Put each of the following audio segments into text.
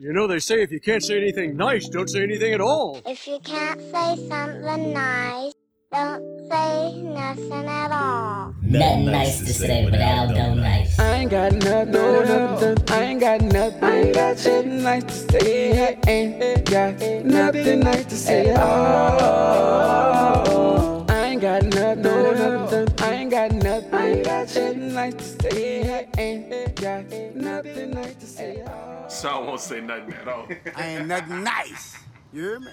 You know, they say if you can't say anything nice, don't say anything at all. If you can't say something nice, don't say nothing at all. Nothing nice to say, but Aldo nice. I ain't got nothing, no, nothing. I ain't got nothing. I ain't got nothing nice to say. I ain't got nothing nice to say. Oh, I ain't got nothing, no, nothing. I ain't got nothing. I ain't got nothing nice to say. I ain't got nothing nice to say. Sean won't say nothing at all. I ain't nothing nice. You hear me?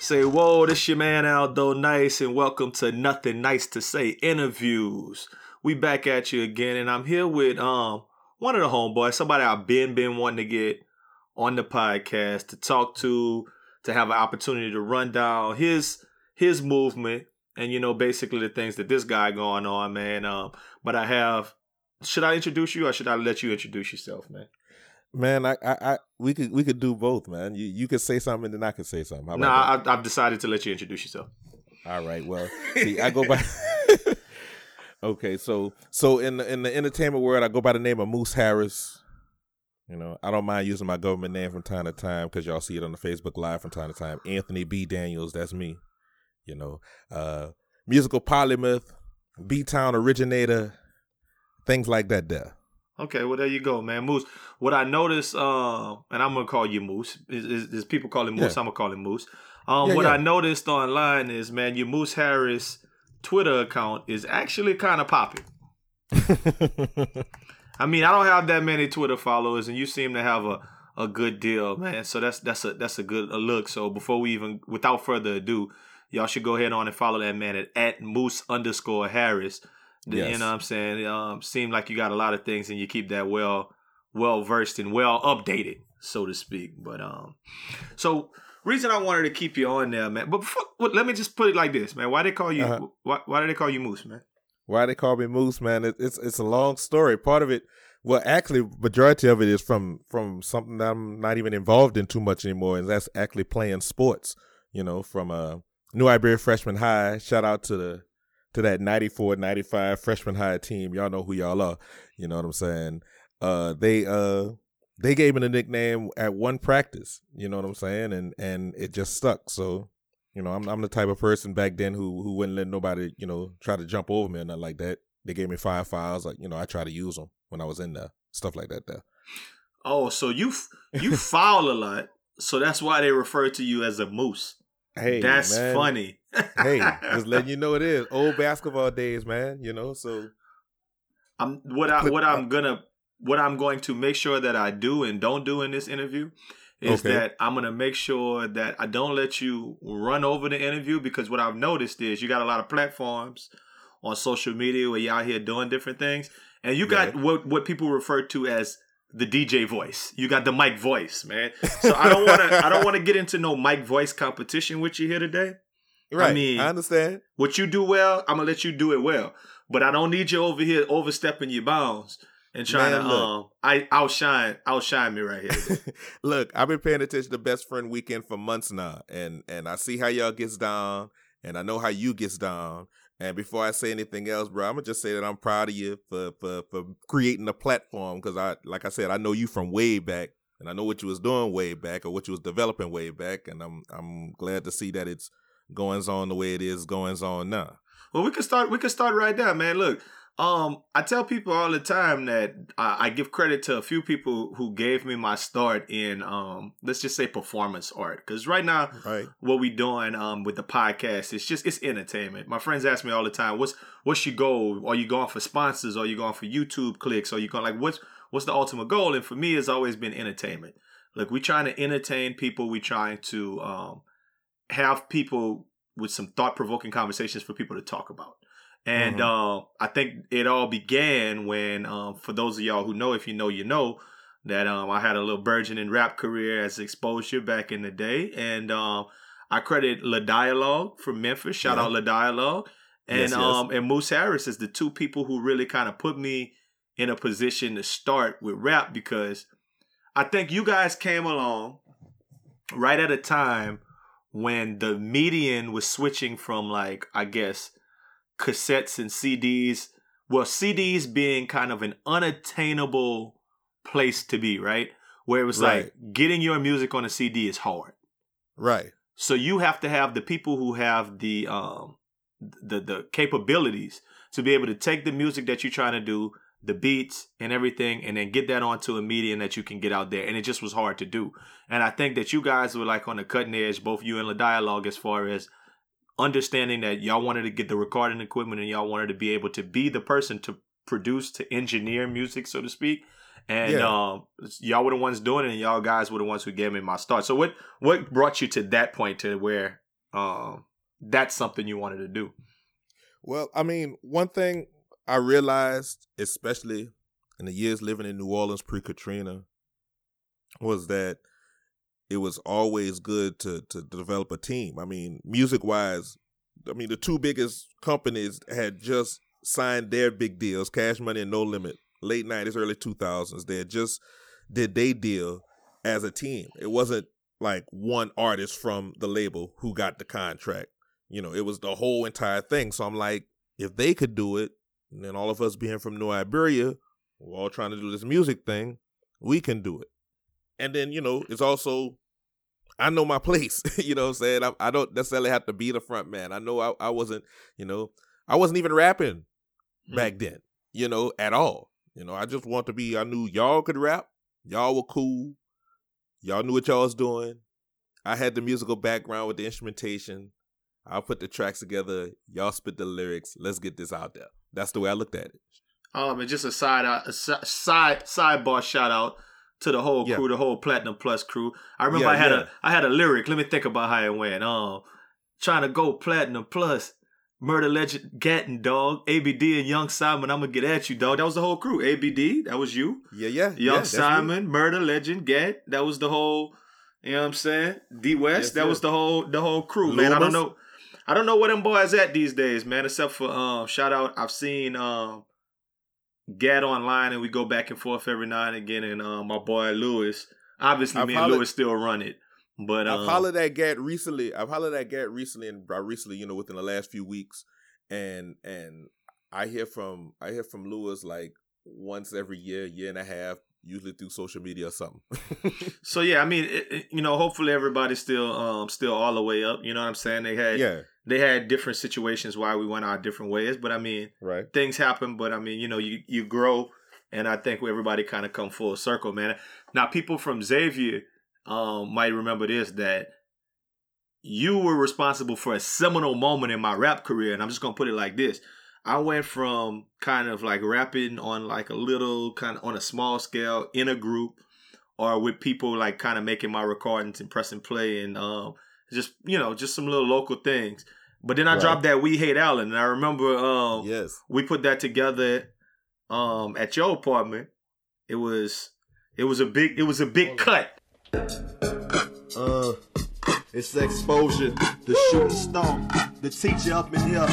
Say, whoa, this your man Aldo Nice, and welcome to Nothing Nice to Say Interviews. We back at you again, and I'm here with um one of the homeboys, somebody I've been been wanting to get on the podcast to talk to, to have an opportunity to run down his his movement and you know basically the things that this guy going on, man. Um, but I have. Should I introduce you, or should I let you introduce yourself, man? Man, I, I, I, we could, we could do both, man. You, you could say something, and then I could say something. No? I, I've decided to let you introduce yourself. All right. Well, see, I go by. okay, so so in the in the entertainment world, I go by the name of Moose Harris. You know, I don't mind using my government name from time to time because y'all see it on the Facebook Live from time to time. Anthony B. Daniels, that's me. You know, uh, musical polymath, B Town originator, things like that. There. Okay, well there you go, man. Moose. What I noticed, uh, and I'm gonna call you Moose. Is, is, is people call him Moose? Yeah. I'm gonna call him Moose. Um, Yeah, what yeah. I noticed online is, man, your Moose Harris Twitter account is actually kind of popping. I mean, I don't have that many Twitter followers, and you seem to have a, a good deal, man. So that's that's a that's a good a look. So before we even, without further ado, y'all should go ahead on and follow that man at, at Moose underscore Harris. The- You know what I'm saying? Um, seem like you got a lot of things, and you keep that well well versed and well updated, so to speak. But um, so reason I wanted to keep you on there, man. But before, let me just put it like this, man. Why they call you? Uh-huh. Why, why do they call you Moose, man? Why they call me Moose, man? It, it's it's a long story. Part of it, well, actually, majority of it is from from something that I'm not even involved in too much anymore, and that's actually playing sports. You know, from uh, New Iberia Freshman High. Shout out to the to that 94, 95 freshman high team. Y'all know who y'all are. You know what I'm saying? Uh, they uh they gave me a nickname at one practice. You know what I'm saying? And and it just stuck. So you know, I'm I'm the type of person back then who who wouldn't let nobody, you know, try to jump over me or nothing like that. They gave me five files, like you know, I try to use them when I was in there, stuff like that. There, Oh, so you you foul a lot, so that's why they refer to you as a Moose. Hey, that's man, funny. hey, just letting you know it is old basketball days, man. You know, so I'm what I what I'm gonna what I'm going to make sure that I do and don't do in this interview is Okay. that I'm gonna make sure that I don't let you run over the interview because what I've noticed is you got a lot of platforms on social media where you're out here doing different things, and you got Yeah. what what people refer to as the DJ voice. You got the mic voice, man. So I don't want to I don't want to get into no mic voice competition with you here today. right. I, mean- I understand. What you do well, I'm gonna let you do it well. But I don't need you over here overstepping your bounds and trying Man, to look. um I outshine outshine me right here. Look, I've been paying attention to Best Friend Weekend for months now, and and I see how y'all gets down, and I know how you gets down. And before I say anything else, bro, I'm gonna just say that I'm proud of you for for for creating a platform because I, like I said, I know you from way back, and I know what you was doing way back or what you was developing way back, and I'm I'm glad to see that it's going on the way it is going on now. well, we can start we can start right there, man. Look, um, I tell people all the time that I, I give credit to a few people who gave me my start in um let's just say performance art. Because right now Right. what we doing um with the podcast it's just it's entertainment. My friends ask me all the time what's what's your goal? Are you going for sponsors? Are you going for youtube clicks? Are you going like what's what's the ultimate goal? And for me it's always been entertainment. Like we trying to entertain people. We trying to um have people with some thought-provoking conversations for people to talk about and Mhm. um i think it all began when um for those of y'all who know if you know you know that um I had a little burgeoning rap career as exposure back in the day, and um I credit La Dialogue from Memphis. Shout Yeah. out La Dialogue, and Yes, yes. um and Moose Harris is the two people who really kind of put me in a position to start with rap because I think you guys came along right at a time when the median was switching from like I guess cassettes and CDs. Well, CDs being kind of an unattainable place to be, right? where it was like getting your music on a CD is hard. Right. So you have to have the people who have the um the the capabilities to be able to take the music that you're trying to do, the beats and everything, and then get that onto a medium that you can get out there. And it just was hard to do. And I think that you guys were like on the cutting edge, both you and the dialogue, as far as understanding that y'all wanted to get the recording equipment and y'all wanted to be able to be the person to produce, to engineer music, so to speak. And Yeah. um, y'all were the ones doing it, and y'all guys were the ones who gave me my start. So what what brought you to that point to where um that's something you wanted to do? Well, I mean, one thing I realized, especially in the years living in New Orleans pre Katrina, was that it was always good to to develop a team. I mean, music wise, I mean the two biggest companies had just signed their big deals, Cash Money and No Limit, late nineties, early two thousands. They just did they deal as a team. It wasn't like one artist from the label who got the contract. You know, it was the whole entire thing. So I'm like, if they could do it, and then all of us being from New Iberia, we're all trying to do this music thing, we can do it. And then, you know, it's also I know my place. you know what I'm saying? I, I don't necessarily have to be the front man. I know I, I wasn't, you know, I wasn't even rapping back then, you know, at all. You know, I just want to be, I knew y'all could rap. Y'all were cool. Y'all knew what y'all was doing. I had the musical background with the instrumentation. I'll put the tracks together. Y'all spit the lyrics. Let's get this out there. That's the way I looked at it. Um, and just a side out, a si- side sidebar shout out to the whole Yeah. crew, the whole Platinum Plus crew. I remember Yeah, I had yeah. a I had a lyric. Let me think about how it went. Um, trying to go Platinum Plus. Murder Legend Gatton, dog. ABD and Young Simon, I'm gonna get at you, dog. That was the whole crew. ABD, that was you. Yeah, yeah. Young yeah. Simon, Murder Legend, Gat. That was the whole. You know what I'm saying? D West. Yes, that sir. was the whole the whole crew, man. I don't know. I don't know where them boys at these days, man. Except for um, shout out. I've seen um, Gat online, and we go back and forth every now and again. And um, my boy Lewis. Obviously, I've me and Lewis still run it, but I've um, hollered at Gat recently. I've hollered at Gat recently, and by recently, you know, within the last few weeks, and and I hear from I hear from Lewis like once every year, year and a half, usually through social media or something. So yeah, I mean, it, it- you know, hopefully everybody's still um still all the way up. You know what I'm saying? They had yeah, they had different situations why we went our different ways, but I mean, right. things happen. But I mean, you know, you you grow, and I think everybody kind of come full circle, man. Now, people from Xavier um might remember this that you were responsible for a seminal moment in my rap career, and I'm just gonna put it like this. I went from kind of like rapping on like a little kind of on a small scale in a group or with people like kind of making my recordings and pressing play and um just you know just some little local things. But then I Right. dropped that We Hate Allen and I remember um Yes. we put that together um at your apartment. It was it was a big it was a big cut. Uh, it's exposure, the shooting star, the teacher up in here.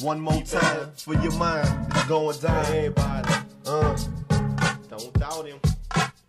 One more time for your mind, it's going down. Everybody, uh, don't doubt him.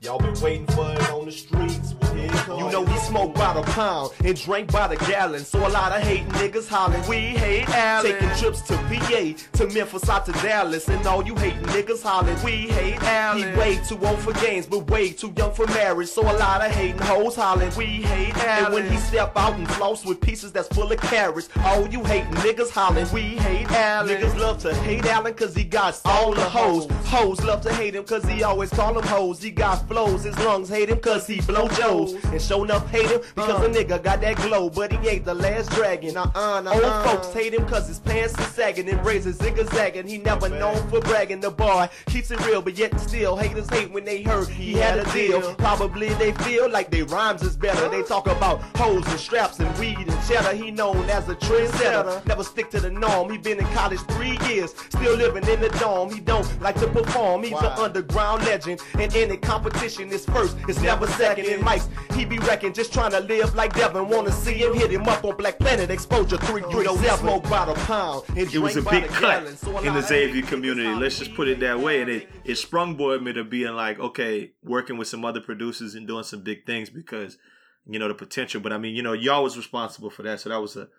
Y'all been waiting for it on the streets. You know we smoke by the pound and drink by the gallon. So a lot of hating niggas hollering, we hate Allen. Taking trips to PA, to Memphis, out to Dallas. And all you hating niggas hollering, we hate Allen. He way too old for games, but way too young for marriage. So a lot of hating hoes hollering, we hate Allen. And when he step out and floss with pieces that's full of carrots, all you hating niggas hollering, we hate Allen. Niggas love to hate Allen cause he got all the hoes. Hoes love to hate him cause he always call them hoes. He got flows, his lungs hate him cause he blow Joes. And show enough hate him because a uh. nigga got that glow, but he ain't the last dragon. Uh-uh, Old uh. folks hate him cause his pants is sagging and razors zigzagging. He never known for bragging. The boy keeps it real, but yet still haters hate when they heard he had a deal. Probably they feel like they rhymes is better. They talk about hoes and straps and weed and cheddar. He known as a trendsetter. Never stick to the norm. He been in college three years, still living in the dorm. He don't like to perform. He's an underground legend. And any competition is first, it's never second. And Mike's, he be wrecking, just trying to live like Devin. Wanna see him hit him up on Black Planet Exposure 337. Smoke by the pound. and It was a big cut gallon. So a in the lot Xavier community. Let's just put it that way. And Allen. it it sprungboarded me to being like, okay, working with some other producers and doing some big things because you know the potential. But I mean, you know, y'all was responsible for that, so that was a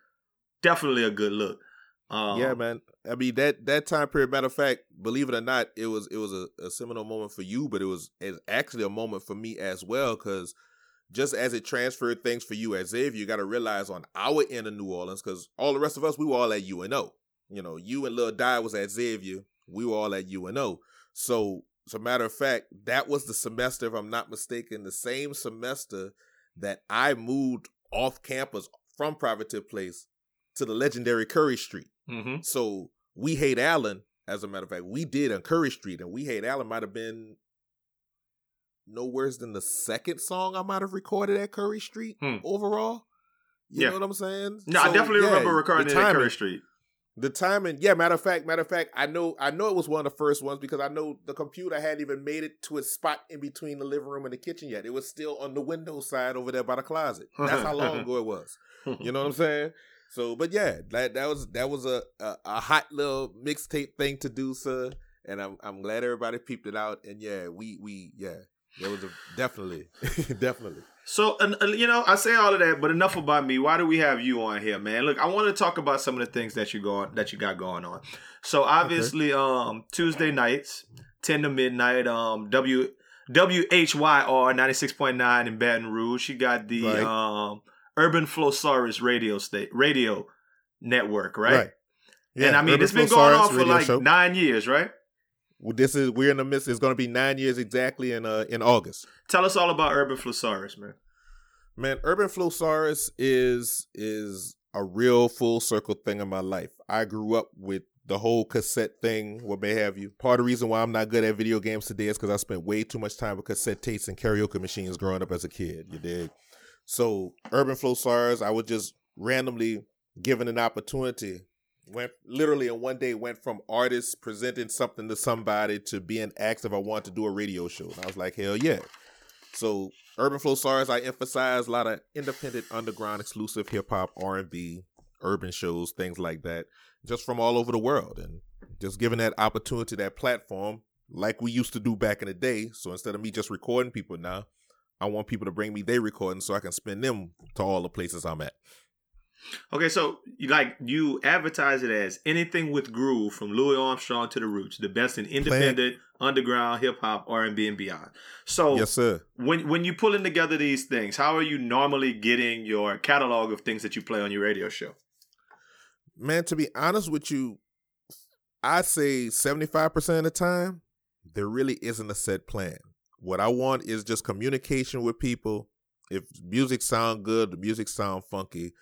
definitely a good look. Um, yeah, man. I mean that that time period. Matter of fact, believe it or not, it was it was a, a seminal moment for you, but it was it's actually a moment for me as well because just as it transferred things for you as Xavier, you got to realize on our end of New Orleans, because all the rest of us, we were all at UNO. You know, you and Lil Di was at Xavier. We were all at UNO. So, as a matter of fact, that was the semester, if I'm not mistaken, the same semester that I moved off campus from Privateer Place to the legendary Curry Street. Mm-hmm. So we hate Allen. As a matter of fact, we did on Curry Street, and we hate Allen might have been no worse than the second song I might have recorded at Curry Street Hmm. overall. You Yeah. know what I'm saying? No, I definitely yeah, remember recording it at Curry Street. The timing, yeah. Matter of fact, matter of fact, I know, I know it was one of the first ones because I know the computer hadn't even made it to its spot in between the living room and the kitchen yet. It was still on the window side over there by the closet. That's how long ago it was. You know what I'm saying? So, but yeah, that that was that was a a, a hot little mixtape thing to do, sir. And I'm I'm glad everybody peeped it out. And yeah, we we yeah, there was a definitely definitely. So, and, you know, I say all of that, but enough about me. Why do we have you on here, man? Look, I want to talk about some of the things that you going that you got going on. So, obviously, um, Tuesday nights, ten to midnight, um, W WHYR ninety six point nine in Baton Rouge. You got the Right. um Urban Flowsaurus radio state radio network, right? Right. and I mean, Urban it's been Flow going on for like show. nine years, right? This is we're in the midst. It's going to be nine years exactly in uh in August. Tell us all about Urban Flowsaurus, man. Man, Urban Flowsaurus is is a real full circle thing in my life. I grew up with the whole cassette thing, what may have you. Part of the reason why I'm not good at video games today is because I spent way too much time with cassette tapes and karaoke machines growing up as a kid. You dig? So Urban Flowsaurus, I was just randomly given an opportunity. Went literally in one day went from artists presenting something to somebody to being asked if I wanted to do a radio show. And I was like, hell yeah. So Urban Flowsaurus, I emphasize a lot of independent, underground, exclusive hip hop, R and B, urban shows, things like that, just from all over the world, and just giving that opportunity, that platform, like we used to do back in the day. So instead of me just recording people now, I want people to bring me their recordings so I can spin them to all the places I'm at. Okay, so like you advertise it as anything with groove from Louis Armstrong to the Roots, the best in independent, underground, hip hop, R and B, and beyond. So Yes, sir. when when you pulling together these things, how are you normally getting your catalog of things that you play on your radio show? Man, to be honest with you, I'd say 75% of the time, there really isn't a set plan. What I want is just communication with people. If music sound good, the music sound funky,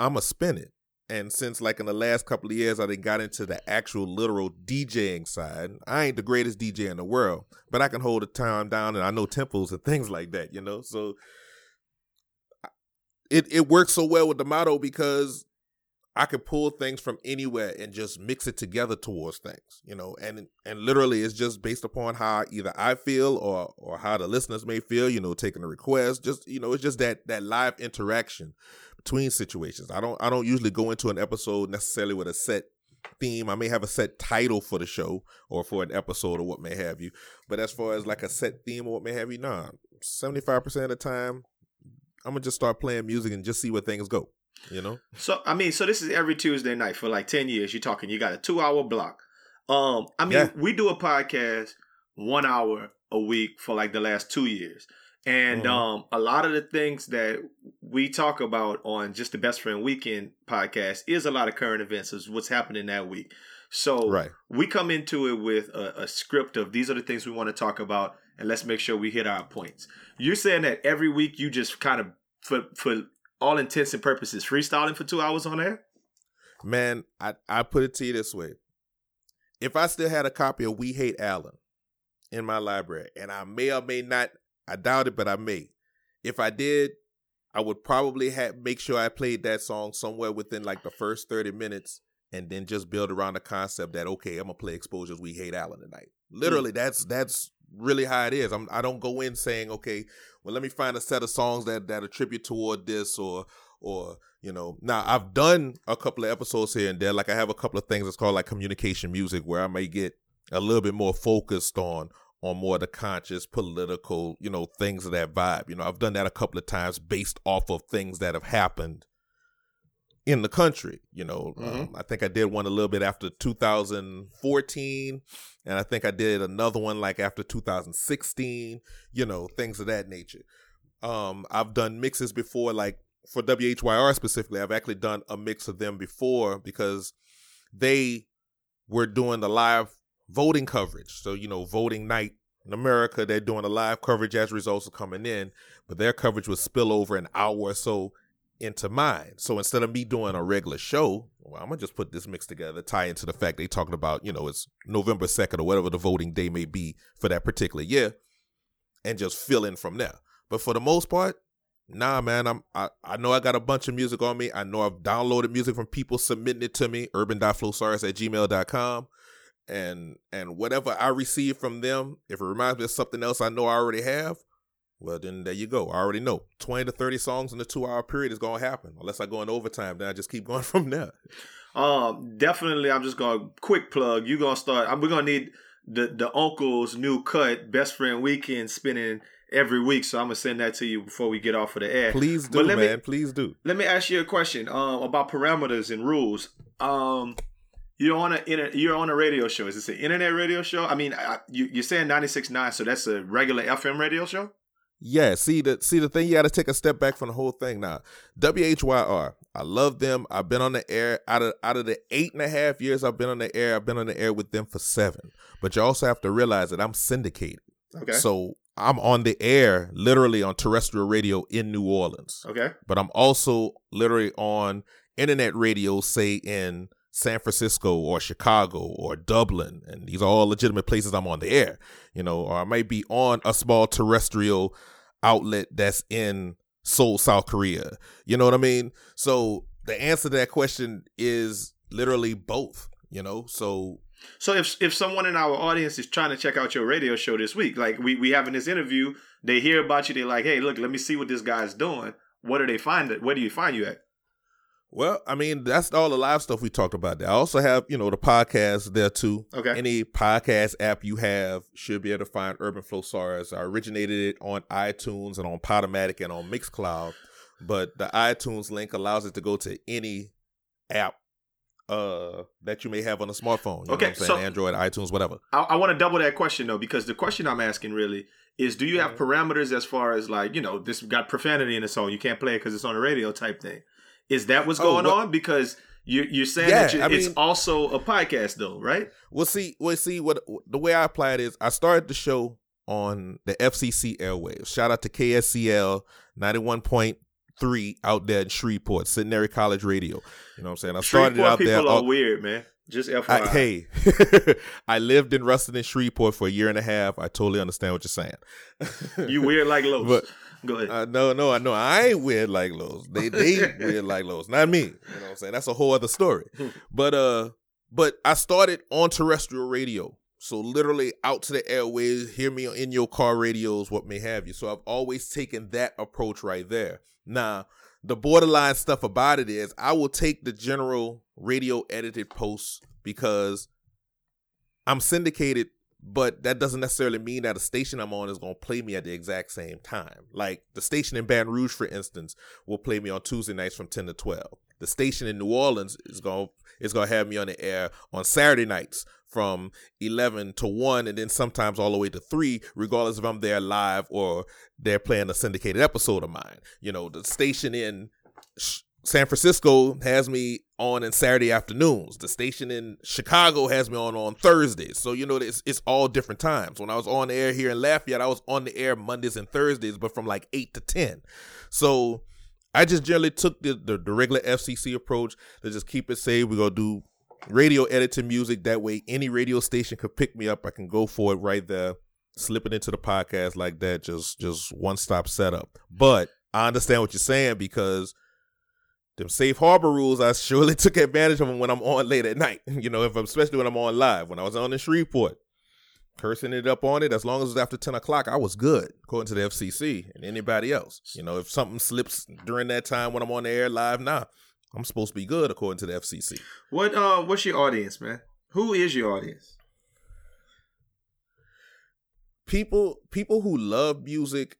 I'ma spin it. And since like in the last couple of years I done got into the actual literal DJing side, I ain't the greatest DJ in the world, but I can hold the time down and I know tempos and things like that, you know? So it it works so well with the motto because I could pull things from anywhere and just mix it together towards things, you know, and and literally it's just based upon how either I feel or or how the listeners may feel, you know, taking a request, just you know, it's just that that live interaction between situations. I don't I don't usually go into an episode necessarily with a set theme. I may have a set title for the show or for an episode or what may have you, but as far as like a set theme or what may have you, nah, seventy five percent of the time, I'm gonna just start playing music and just see where things go, you know. So I mean, so this is every Tuesday night for like ten years. You're talking. You got a two hour block. Um, I mean, Yeah. we do a podcast one hour a week for like the last two years, and Mhm. um, a lot of the things that we talk about on just the Best Friend Weekend podcast is a lot of current events, is what's happening that week. So Right. we come into it with a, a script of these are the things we want to talk about, and let's make sure we hit our points. You're saying that every week you just kind of for for all intents and purposes freestyling for two hours on air. Man, I, I put it to you this way. If I still had a copy of We Hate Allen in my library, and I may or may not, I doubt it, but I may. If I did, I would probably have make sure I played that song somewhere within like the first 30 minutes and then just build around the concept that okay, I'm gonna play exposures we hate Allen tonight. Mm. Literally, that's that's really how it is. I'm I don't go in saying, okay, well let me find a set of songs that that attribute toward this or or you know now i've done a couple of episodes here and there like i have a couple of things that's called like communication music where i may get a little bit more focused on on more of the conscious political you know things of that vibe you know i've done that a couple of times based off of things that have happened in the country. You know, Mhm. um, I think I did one a little bit after 2014, and I think I did another one like after 2016. You know, things of that nature. Um, I've done mixes before, like for WHYR specifically. I've actually done a mix of them before because they were doing the live voting coverage. So you know, voting night in America, they're doing a live coverage as results are coming in, but their coverage would spill over an hour or so into mine. So instead of me doing a regular show, well, I'm gonna just put this mix together, tie into the fact they talking about, you know, it's November second or whatever the voting day may be for that particular year, and just fill in from there. But for the most part, nah, man, I'm I, I know I got a bunch of music on me. I know I've downloaded music from people submitting it to me, urban.flowsaurus at gmail.com. And and whatever I receive from them, if it reminds me of something else I know I already have, well, then there you go. I already know. 20 to 30 songs in a two hour period is going to happen. Unless I go in overtime, then I just keep going from there. Um, definitely. I'm just gonna quick plug. You're gonna start. I'm, we're gonna need the the uncle's new cut, best friend weekend, spinning every week. So I'm gonna send that to you before we get off of the air. Please do, But let me- man. Please do. Let me ask you a question um, about parameters and rules. Um, you're on a you're on a radio show. Is this an internet radio show? I mean, I, you, you're saying 96.9, so that's a regular FM radio show. Yeah, see the see the thing. You got to take a step back from the whole thing now. WHYR, I love them. I've been on the air out of out of the eight and a half years I've been on the air. I've been on the air with them for seven. But you also have to realize that I'm syndicated, Okay. so I'm on the air literally on terrestrial radio in New Orleans. okay. But I'm also literally on internet radio, say in San Francisco or Chicago or Dublin, and these are all legitimate places I'm on the air. You know, or I might be on a small terrestrial outlet that's in Seoul, South Korea. You know what I mean? So the answer to that question is literally both. You know, so So if if someone in our audience is trying to check out your radio show this week, like we we having this interview, they hear about you, they're like, hey, look, let me see what this guy's doing. What do they find? Where do you find you at? Well, I mean, that's all the live stuff we talked about there. I also have, you know, the podcast there too. Okay. Any podcast app you have should be able to find Urban Flowsaurus. I originated it on iTunes and on Podomatic and on Mixcloud. But the iTunes link allows it to go to any app uh that you may have on a smartphone. You Okay, know what I'm saying? so- Android, iTunes, whatever. I, I want to double that question though, because the question I'm asking really is, do you have parameters as far as like, you know, this got profanity in the song, you can't play it because it's on the radio type thing. Is that what's Oh, going well- on? Because you're you're saying Yeah, that you, I it's also a podcast though, right? Well, see, well, see what the way I apply it is I started the show on the FCC airwaves. Shout out to KSCL ninety one point three out there in Shreveport, Centenary College Radio. You know what I'm saying? I started it Shreveport out people there. are all- weird, man. Just FYI. I, hey, I lived in Ruston and Shreveport for a year and a half. I totally understand what you're saying. you weird like Los. But- Go ahead. Uh, no, no, I know. I ain't weird like Lowe's. They they weird like Lowe's, not me. You know what I'm saying? That's a whole other story. but uh, but I started on terrestrial radio, so literally out to the airways. Hear me in your car radios, what may have you. So I've always taken that approach right there. Now the borderline stuff about it is I will take the general radio edited posts because I'm syndicated but that doesn't necessarily mean that a station I'm on is going to play me at the exact same time. Like the station in Baton Rouge, for instance, will play me on Tuesday nights from 10 to 12. The station in New Orleans is going is going to have me on the air on Saturday nights from 11 to 1 and then sometimes all the way to 3 regardless if I'm there live or they're playing a syndicated episode of mine. You know, the station in San Francisco has me on in Saturday afternoons. The station in Chicago has me on on Thursdays. So you know it's it's all different times. When I was on air here in Lafayette, I was on the air Mondays and Thursdays, but from like eight to ten. So I just generally took the the, the regular FCC approach to just keep it safe. We're gonna do radio editing music. That way, any radio station could pick me up. I can go for it right there, slip it into the podcast like that. Just just one stop setup. But I understand what you're saying because them safe harbor rules, I surely took advantage of them when I'm on late at night. You know, if I'm, especially when I'm on live. When I was on in Shreveport, cursing it up on it, as long as it was after 10 o'clock, I was good, according to the FCC and anybody else. You know, if something slips during that time when I'm on the air live, nah, I'm supposed to be good, according to the FCC. what uh what's your audience, man? Who is your audience? People, people who love music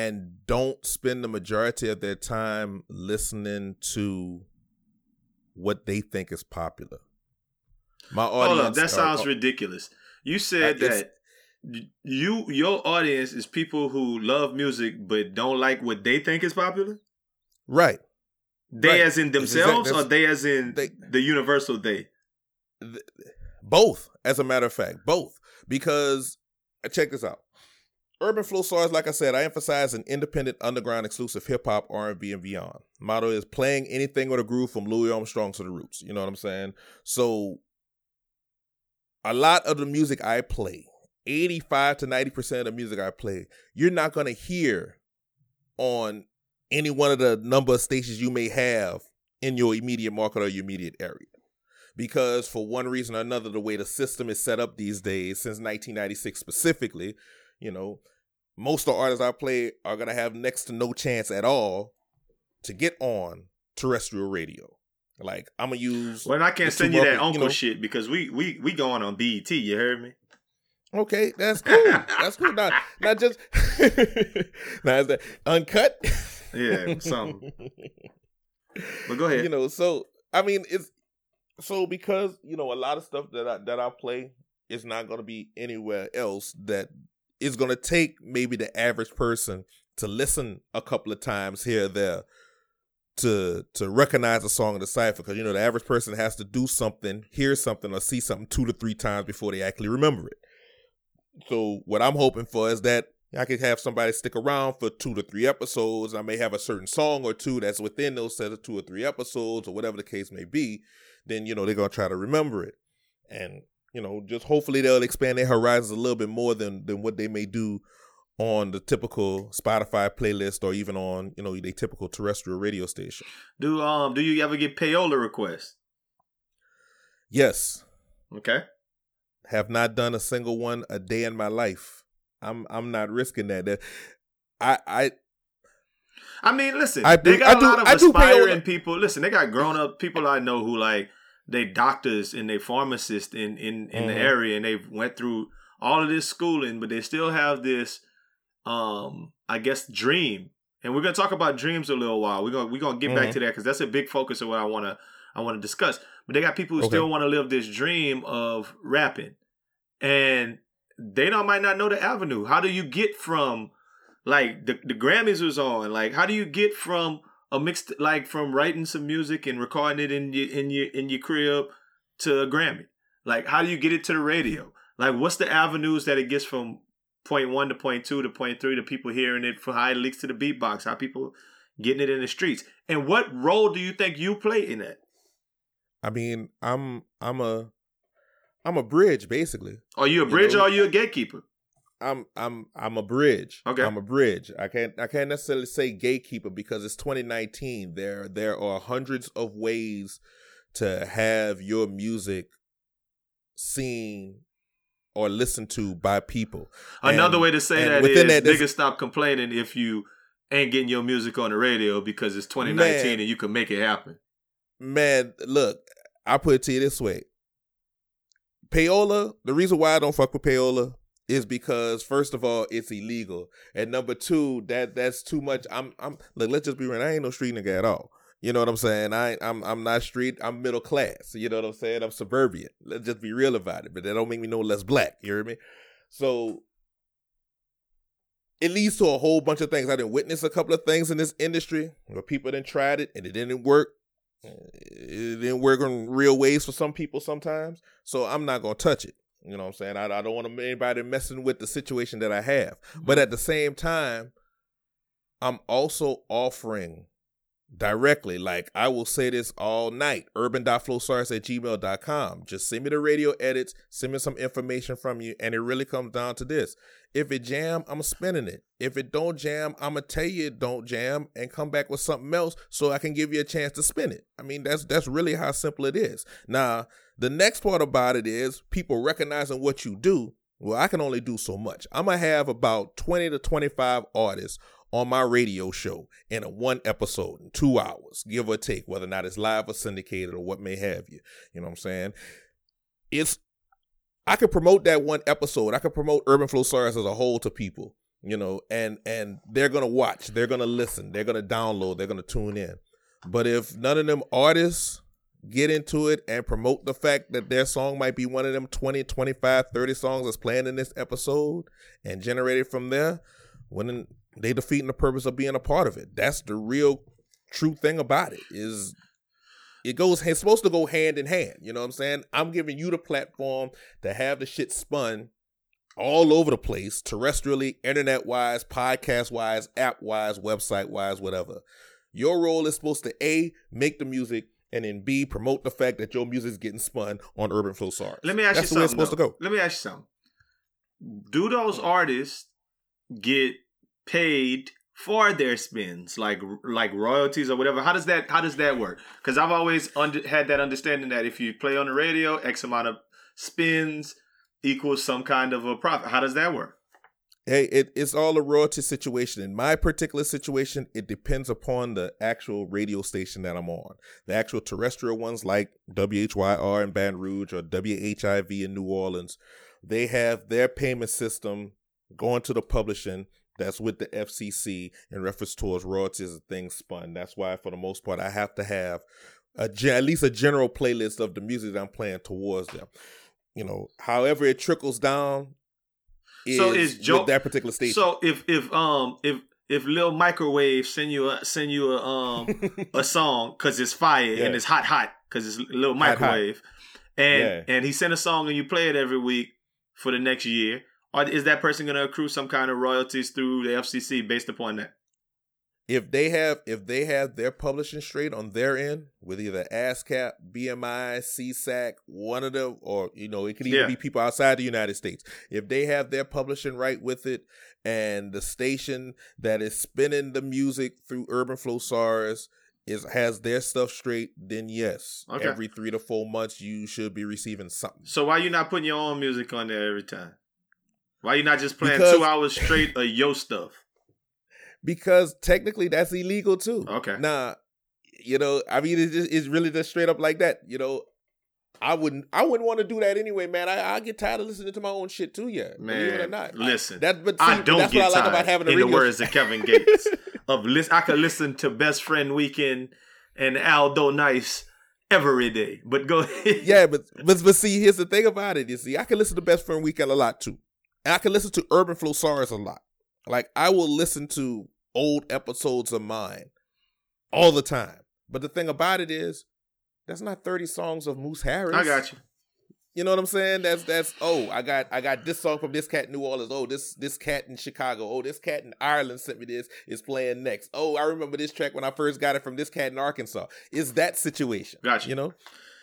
and don't spend the majority of their time listening to what they think is popular. My audience. Hold up, that are- sounds are- ridiculous. You said that you your audience is people who love music but don't like what they think is popular. right. They Right. as in themselves, or they as in they- the universal they. Both, as a matter of fact, both. Because check this out. Urban Flowsaurus, like I said, I emphasize an independent, underground, exclusive hip hop, R and B, and beyond. Motto is playing anything with a groove from Louis Armstrong to the Roots. You know what I'm saying? So, a lot of the music I play, 85 to 90 percent of the music I play, you're not gonna hear on any one of the number of stations you may have in your immediate market or your immediate area because for one reason or another the way the system is set up these days since 1996 specifically you know most of the artists i play are going to have next to no chance at all to get on terrestrial radio like i'm gonna use Well, I can't send you that bucket, you uncle know. shit because we we we going on BET. You heard me? okay that's cool that's cool not not just now is that uncut Yeah, something. But go ahead. you know so i mean it's so because you know a lot of stuff that i that i play is not going to be anywhere else that is going to take maybe the average person to listen a couple of times here or there to to recognize a song in the cipher because you know the average person has to do something hear something or see something two to three times before they actually remember it so what i'm hoping for is that I could have somebody stick around for two to three episodes. I may have a certain song or two that's within those set of two or three episodes, or whatever the case may be. Then you know they're gonna try to remember it, and you know just hopefully they'll expand their horizons a little bit more than than what they may do on the typical Spotify playlist or even on you know the typical terrestrial radio station. Do um do you ever get payola requests? Yes, Okay. have not done a single one a day in my life. I'm I'm not risking that. That I I I mean, listen, I they got I a do- lot of I aspiring people. Listen, they got grown up people I know who like they doctors and they pharmacists in in in the Mhm. area, and they've went through all of this schooling, but they still have this, um, I guess, dream. And we're gonna talk about dreams a little while. We're gonna we're gonna get back Mhm. to that because that's a big focus of what I wanna I wanna discuss. But they got people who Okay. still want to live this dream of rapping, and they don't might not know the avenue. How do you get from like the the Grammys was on? Like how do you get from a mixed like from writing some music and recording it in your in your in your crib to a Grammy? Like how do you get it to the radio? Like what's the avenues that it gets from point one to point two to point three to people hearing it for how it leaks to the beatbox, how people getting it in the streets. And what role do you think you play in that? I mean I'm I'm a I'm a bridge basically. Are you a You bridge know- or are you a gatekeeper? I'm I'm I'm a bridge. Okay. I'm a bridge. I can't I can't necessarily say gatekeeper because it's 2019. There there are hundreds of ways to have your music seen or listened to by people. Another And- way to say that is that within is that, there's- niggas stop complaining if you ain't getting your music on the radio because it's 2019 Man. and you can make it happen. Man, look, I put it to you this way. Payola, the reason why I don't fuck with payola is because first of all, it's illegal. And number two, that that's too much. I'm I'm look, let's just be real. I ain't no street nigga at all. You know what I'm saying? I I'm I'm not street, I'm middle class. You know what I'm saying? I'm suburban. Let's just be real about it. But that don't make me no less black. You hear me? So it leads to a whole bunch of things. I didn't witness a couple of things in this industry where people didn't tried it and it didn't work. It didn't work in real ways for some people sometimes. So I'm not gonna touch it. You know what I'm saying? I, I don't want anybody messing with the situation that I have. Mm-hmm. But at the same time, I'm also offering directly, like I will say this all night, urban.flowsaurus at gmail.com. Just send me the radio edits, send me some information from you, and it really comes down to this. If it jam, I'm spinning it. If it don't jam, I'm gonna tell you it don't jam and come back with something else so I can give you a chance to spin it. I mean, that's that's really how simple it is. Now, the next part about it is people recognizing what you do. Well, I can only do so much. I'm gonna have about 20 to 25 artists on my radio show in a one episode in two hours, give or take, whether or not it's live or syndicated or what may have you. You know what I'm saying? It's I could promote that one episode. I could promote Urban Flowsaurus as a whole to people, you know, and and they're gonna watch, they're gonna listen, they're gonna download, they're gonna tune in. But if none of them artists get into it and promote the fact that their song might be one of them 20, 25, 30 songs that's playing in this episode and generated from there, when they defeating the purpose of being a part of it. That's the real true thing about it is it goes it's supposed to go hand in hand. You know what I'm saying? I'm giving you the platform to have the shit spun all over the place, terrestrially, internet wise, podcast wise, app wise, website wise, whatever. Your role is supposed to A, make the music, and then B, promote the fact that your music is getting spun on Urban Flowsaurus. Let me ask That's you the way it's something. supposed though. to go. Let me ask you something. Do those artists get paid for their spins, like like royalties or whatever? How does that How does that work? Because I've always under, had that understanding that if you play on the radio, X amount of spins equals some kind of a profit. How does that work? Hey, it, it's all a royalty situation. In my particular situation, it depends upon the actual radio station that I'm on. The actual terrestrial ones like WHYR in Baton Rouge or WHIV in New Orleans, they have their payment system going to the publishing that's with the FCC in reference towards royalties and things spun. That's why, for the most part, I have to have a at least a general playlist of the music that I'm playing towards them. You know, however it trickles down. Is So is Joe that particular station. So if if um if if Lil Microwave send you a send you a um a song because it's fire Yeah. and it's hot hot because it's Lil Hot, hot. Microwave, and Yeah. and he sent a song and you play it every week for the next year, or is that person going to accrue some kind of royalties through the FCC based upon that? If they have if they have their publishing straight on their end with either ASCAP, BMI, SESAC, one of them, or you know, it could even Yeah. be people outside the United States. If they have their publishing right with it, and the station that is spinning the music through Urban Flowsaurus is has their stuff straight, then yes, Okay. every three to four months you should be receiving something. So why you not putting your own music on there every time? Why you not just playing Because- two hours straight of your stuff? Because technically that's illegal too. Okay. Nah, you know, I mean, it's just, it's really just straight up like that. You know, I wouldn't, I wouldn't want to do that anyway, man. I, I get tired of listening to my own shit too. Yeah, believe it or Man, not. listen. I, that, but see, I don't that's get what I like tired. about having a in radio. the words of Kevin Gates, of list, I could listen to Best Friend Weekend and Aldo Nice every day. But go ahead. yeah, but, but but see, here's the thing about it. You see, I can listen to Best Friend Weekend a lot too, and I can listen to Urban Flowsaurus a lot. Like I will listen to old episodes of mine all the time. But the thing about it is, that's not 30 songs of Moose Harris. I got you. You know what I'm saying? That's that's oh, I got I got this song from this cat in New Orleans. Oh, this this cat in Chicago. Oh, this cat in Ireland sent me this. Is playing next. Oh, I remember this track when I first got it from this cat in Arkansas. Is that situation. Gotcha. You know?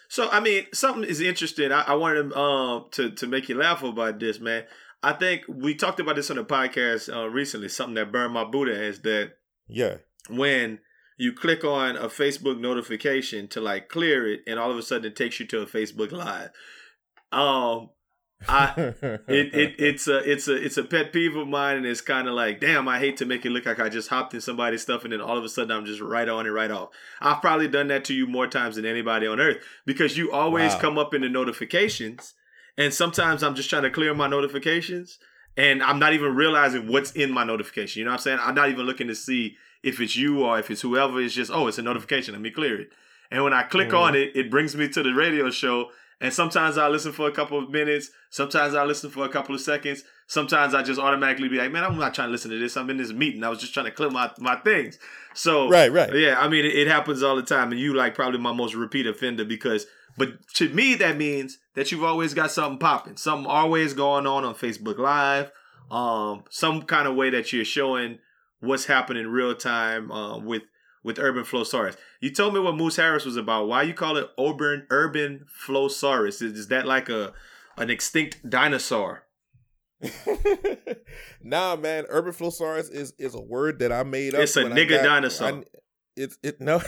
So I mean, something is interesting. I, I wanted um to to make you laugh about this, man. I think we talked about this on the podcast uh, recently. Something that burned my Buddha is that Yeah. when you click on a Facebook notification to like clear it, and all of a sudden it takes you to a Facebook Live. Um, I it, it it's a it's a it's a pet peeve of mine, and it's kind of like, damn, I hate to make it look like I just hopped in somebody's stuff, and then all of a sudden I'm just right on and right off. I've probably done that to you more times than anybody on earth because you always Wow. come up in the notifications, and sometimes I'm just trying to clear my notifications, and I'm not even realizing what's in my notification. You know what I'm saying? I'm not even looking to see if it's you or if it's whoever. It's just, oh, it's a notification. Let me clear it. And when I click Mm. on it, it brings me to the radio show. And sometimes I listen for a couple of minutes. Sometimes I listen for a couple of seconds. Sometimes I just automatically be like, man, I'm not trying to listen to this. I'm in this meeting. I was just trying to clear my, my things. So Right, right. Yeah, I mean, it, it happens all the time. And you like probably my most repeat offender because, but to me, that means that you've always got something popping. Something always going on on Facebook Live. Um, some kind of way that you're showing what's happening real time uh, with with Urban Flowsaurus. You told me what Moose Harris was about. Why you call it Urban Urban Flowsaurus? Is, is that like a an extinct dinosaur? nah, man. Urban Flowsaurus is is a word that I made up. It's a nigga got- dinosaur. I- it's it no.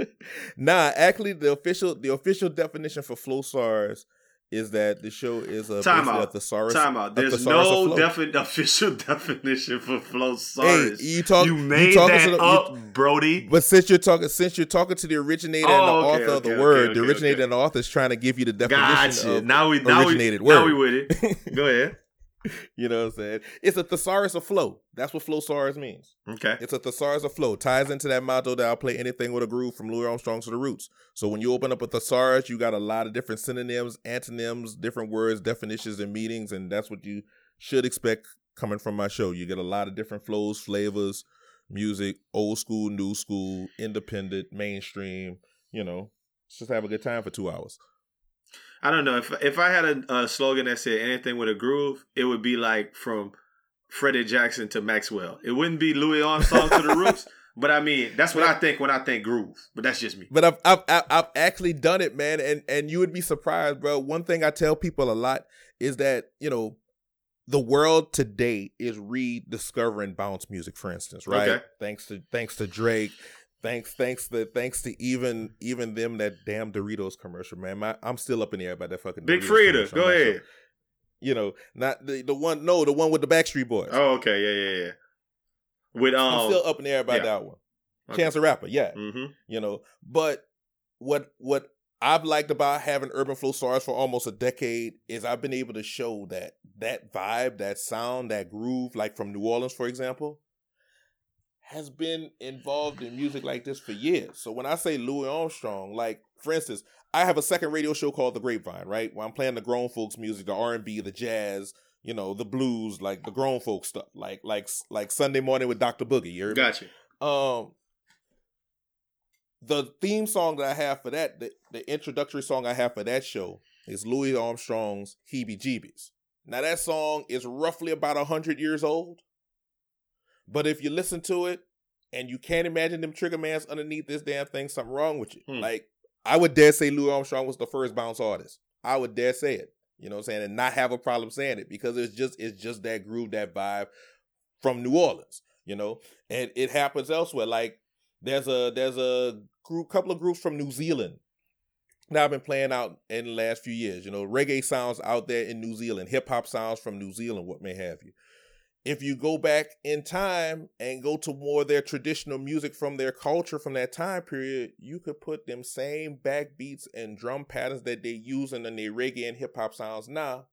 nah, actually, the official the official definition for Flowsaurus is that the show is uh, a time out. a thesaurus. Time out. There's no official definition for Hey, Flowsaurus. you talk. you made talking that to the, you- up, Brody. But since you're talking, since you're talking to the originator and the Oh, okay, author of the okay, word, okay, the originator okay. and the author is trying to give you the definition Gotcha. of Now we now we originated now word. we with it. Go ahead. You know what I'm saying? It's a thesaurus of flow. That's what flowsaurus means. Okay. It's a thesaurus of flow. Ties into that motto that I'll play anything with a groove from Louis Armstrong to the roots. So when you open up a thesaurus, you got a lot of different synonyms, antonyms, different words, definitions, and meanings, and that's what you should expect coming from my show. You get a lot of different flows, flavors, music, old school, new school, independent, mainstream. You know, just have a good time for two hours. I don't know if if I had a, a slogan that said anything with a groove, it would be like from Freddie Jackson to Maxwell. It wouldn't be Louis Armstrong to the Roots, but I mean that's what I think when I think groove. But that's just me. But I've, I've I've actually done it, man, and and you would be surprised, bro. One thing I tell people a lot is that you know the world today is rediscovering bounce music, for instance, right? Okay. Thanks to thanks to Drake, thanks thanks to thanks to even even them that damn Doritos commercial, man. My, I'm still up in the air about that fucking Big Doritos Frida, commercial. go I'm sure. ahead. You know, not the the one, no, the one with the Backstreet Boys. Oh, okay, yeah, yeah, yeah. With um, I'm still up in the air about yeah. that one. Okay. Chance the Rapper, yeah hmm you know. But what what I've liked about having Urban Flowsaurus for almost a decade is I've been able to show that that vibe, that sound, that groove, like from New Orleans, for example, has been involved in music like this for years. So when I say Louis Armstrong, like for instance, I have a second radio show called The Grapevine, right? Where I'm playing the grown folks music, the R and B, the jazz, you know, the blues, like the grown folks stuff, like like like Sunday morning with Dr. Boogie. You heard me? Um, the theme song that I have for that, the, the introductory song I have for that show is Louis Armstrong's Heebie Jeebies. Now that song is roughly about a hundred years old, but if you listen to it and you can't imagine them trigger mans underneath this damn thing, something wrong with you. Hmm. Like I would dare say Louis Armstrong was the first bounce artist. I would dare say it. You know what I'm saying? And not have a problem saying it because it's just it's just that groove, that vibe from New Orleans, you know? And it happens elsewhere. Like there's a there's a group couple of groups from New Zealand that I've been playing out in the last few years. You know, reggae sounds out there in New Zealand, hip hop sounds from New Zealand, what may have you. If you go back in time and go to more of their traditional music from their culture from that time period, you could put them same backbeats and drum patterns that they using in their reggae and hip hop sounds now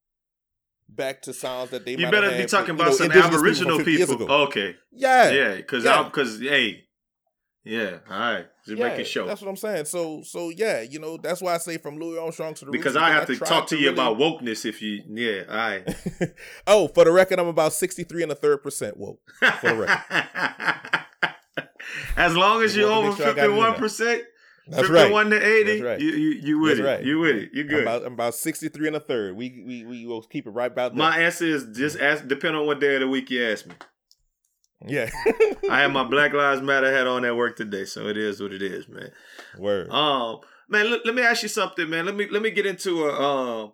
back to sounds that they You might better have be talking about some Aboriginal from 50 years people. Okay, Yeah, yeah, because Yeah. Because hey, yeah, all right, just Yeah, make it show. That's what I'm saying. So, so yeah, you know, that's why I say from Louis Armstrong to the Because Roots, I have to tried talk to you really- about wokeness if you, yeah, all right. oh, for the record, I'm about 63 and a third percent woke. For the record. as long as you're over make sure I got it in fifty there. one percent, That's right. one to eighty, right. you you you with That's it, right. you with it, you I'm good. about, I'm about 63 and a third. We we we will keep it right about there. My answer is just ask, depend on what day of the week you ask me. Yeah. I had my Black Lives Matter hat on at work today, so it is what it is, man. Word. Um, man, let, let me ask you something, man. Let me let me get into a um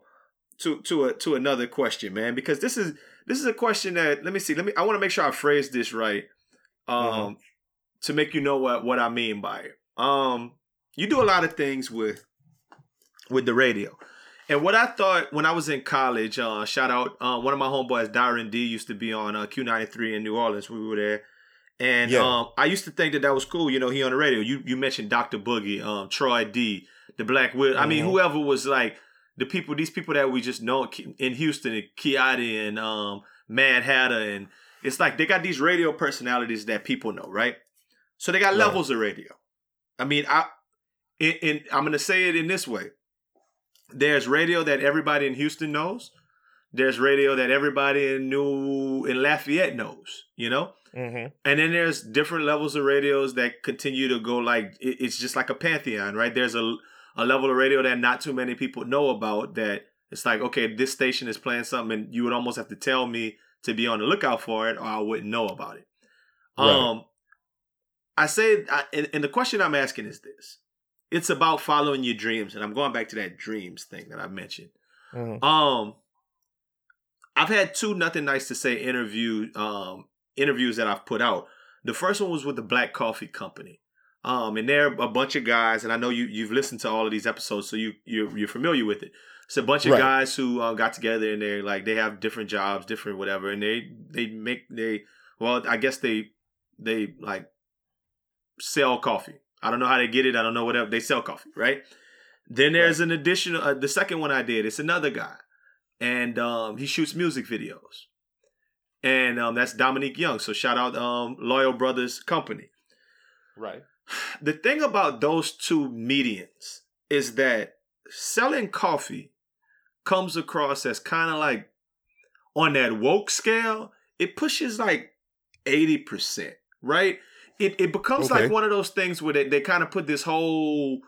to to a to another question, man, because this is this is a question that let me see. Let me I want to make sure I phrase this right. Um Mhm. to make you know what what I mean by it. Um you do a lot of things with with the radio. And what I thought when I was in college, uh, shout out uh, one of my homeboys, Darren D, used to be on uh, Q93 in New Orleans. We were there. And Yeah. um, I used to think that that was cool. You know, he on the radio. You you mentioned Dr. Boogie, um, Troy D, the Black Widow. I mean, Mhm. whoever was like the people, these people that we just know in Houston, and Kiadi and um, Mad Hatter, and it's like they got these radio personalities that people know, right? So they got Right. levels of radio. I mean, I in, in I'm gonna say it in this way. There's radio that everybody in Houston knows. There's radio that everybody in New in Lafayette knows. You know. hmm And then there's different levels of radios that continue to go like it's just like a pantheon, right? There's a a level of radio that not too many people know about that it's like, okay, this station is playing something and you would almost have to tell me to be on the lookout for it or I wouldn't know about it. Right. Um I say I, and, and the question I'm asking is this. It's about following your dreams and I'm going back to that dreams thing that I mentioned. hmm Um, I've had two nothing nice to say interview um interviews that I've put out. The first one was with the Black Coffee Company. Um, and they're a bunch of guys, and I know you you've listened to all of these episodes, so you you're, you're familiar with it. It's a bunch of Right. guys who uh, got together and they're like they have different jobs, different whatever, and they they make they well, I guess they they like sell coffee. I don't know how they get it. I don't know whatever they sell coffee, right? Then there's an additional uh, the second one I did. It's another guy, and um, he shoots music videos. And um, that's Dominique Young. So shout out um, Loyal Brothers Company. Right. The thing about those two medians is that selling coffee comes across as kind of like on that woke scale, it pushes like 80%, right? It it becomes Okay. like one of those things where they, they kind of put this whole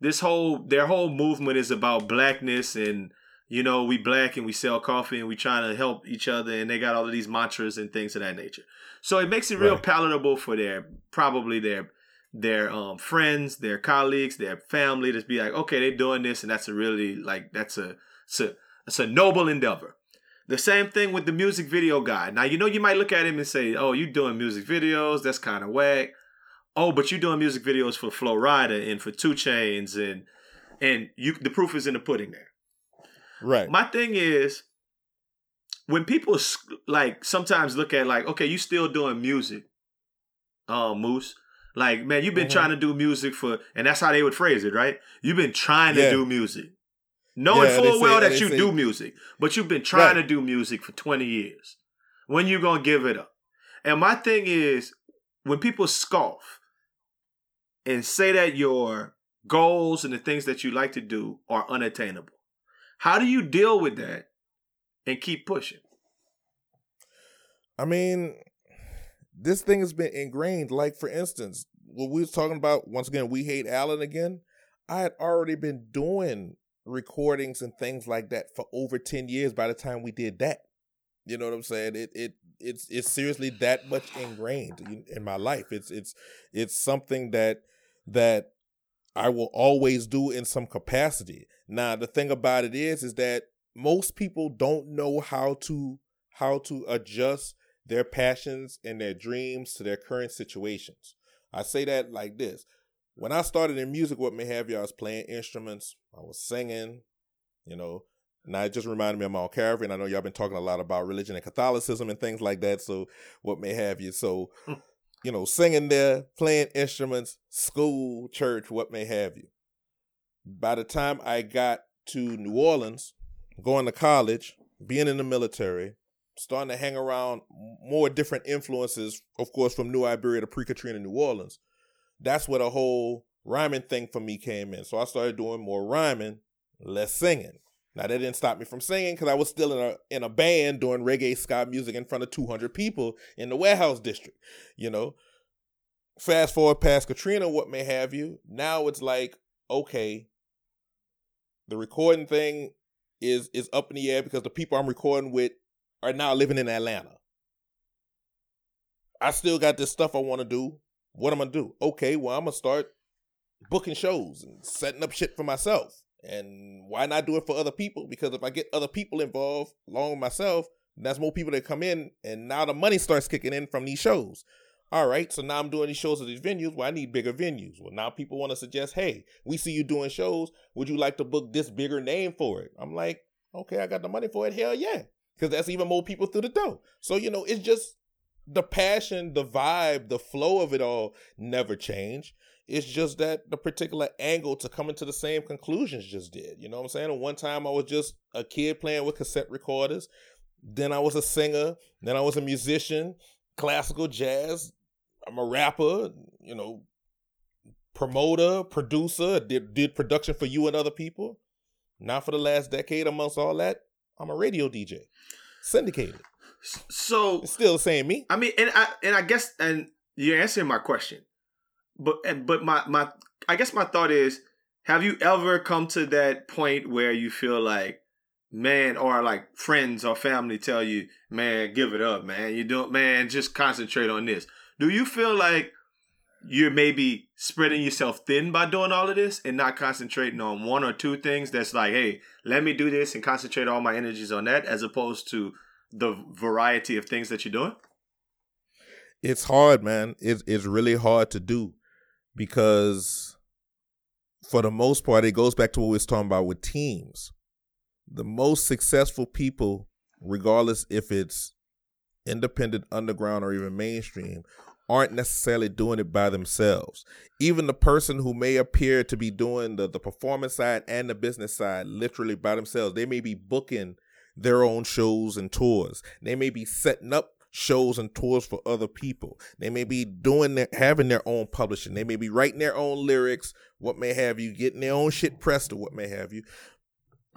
this whole their whole movement is about blackness and you know, we black and we sell coffee and we trying to help each other and they got all of these mantras and things of that nature. So it makes it real Right. palatable for their probably their their um friends, their colleagues, their family to be like, okay, they're doing this and that's a really like that's a it's a it's a noble endeavor. The same thing with the music video guy. Now you know you might look at him and say, "Oh, you doing music videos? That's kind of whack." Oh, but you're doing music videos for Flo Rida and for 2 Chainz and and you the proof is in the pudding there. Right. My thing is when people like sometimes look at like, okay, you still doing music, um, Moose. Like, man, you've been Mhm. trying to do music for, and that's how they would phrase it, right? You've been trying to do music, knowing Yeah, full say- well that you say- do music, but you've been trying Right. to do music for twenty years. When you gonna give it up? And my thing is, when people scoff and say that your goals and the things that you like to do are unattainable, how do you deal with that and keep pushing? I mean, this thing has been ingrained. Like, for instance, what we was talking about, once again, we hate Allen again. I had already been doing recordings and things like that for over 10 years by the time we did that. You know what I'm saying? It it it's it's seriously that much ingrained in, in my life. It's it's it's something that that I will always do in some capacity. Now, the thing about it is is that most people don't know how to how to adjust their passions and their dreams to their current situations. I say that like this. When I started in music, what may have you, I was playing instruments, I was singing, you know, and I just reminded me of Mount Calvary, and I know y'all been talking a lot about religion and Catholicism and things like that. So what may have you. So, hmm. you know, singing there, playing instruments, school, church, what may have you. By the time I got to New Orleans, going to college, being in the military, starting to hang around more different influences, of course, from New Iberia to pre Katrina New Orleans. That's where the whole rhyming thing for me came in. So I started doing more rhyming, less singing. Now that didn't stop me from singing because I was still in a in a band doing reggae ska music in front of 200 people in the warehouse district. You know, fast forward past Katrina, what may have you. Now it's like, okay, the recording thing is is up in the air because the people I'm recording with are now living in Atlanta. I still got this stuff I want to do. What am I gonna do? Okay, well I'm gonna start booking shows and setting up shit for myself. And why not do it for other people? Because if I get other people involved along with myself, that's more people that come in, and now the money starts kicking in from these shows. All right, so now I'm doing these shows at these venues. Well, I need bigger venues. Well, now people want to suggest, hey, we see you doing shows. Would you like to book this bigger name for it? I'm like, okay, I got the money for it. Hell yeah, because that's even more people through the door. So you know, it's just the passion, the vibe, the flow of it all never change. It's just that the particular angle to coming to the same conclusions just did. You know what I'm saying? One time I was just a kid playing with cassette recorders. Then I was a singer. Then I was a musician, classical jazz. I'm a rapper, you know, promoter, producer, did, did production for you and other people. Now for the last decade, amongst all that, I'm a radio DJ. Syndicated. So It's still same me. I mean, and I and I guess and you're answering my question, but and but my my I guess my thought is, have you ever come to that point where you feel like, man, or like friends or family tell you, man, give it up, man, you don't, man, just concentrate on this. Do you feel like you're maybe spreading yourself thin by doing all of this and not concentrating on one or two things that's like, hey, let me do this and concentrate all my energies on that as opposed to the variety of things that you're doing? it's hard, man. It's it's really hard to do because for the most part, it goes back to what we was talking about with teams. The most successful people, regardless if it's independent, underground, or even mainstream, aren't necessarily doing it by themselves. Even the person who may appear to be doing the, the performance side and the business side literally by themselves, they may be booking their own shows and tours. They may be setting up shows and tours for other people. They may be doing their, having their own publishing. They may be writing their own lyrics, what may have you, getting their own shit pressed or what may have you.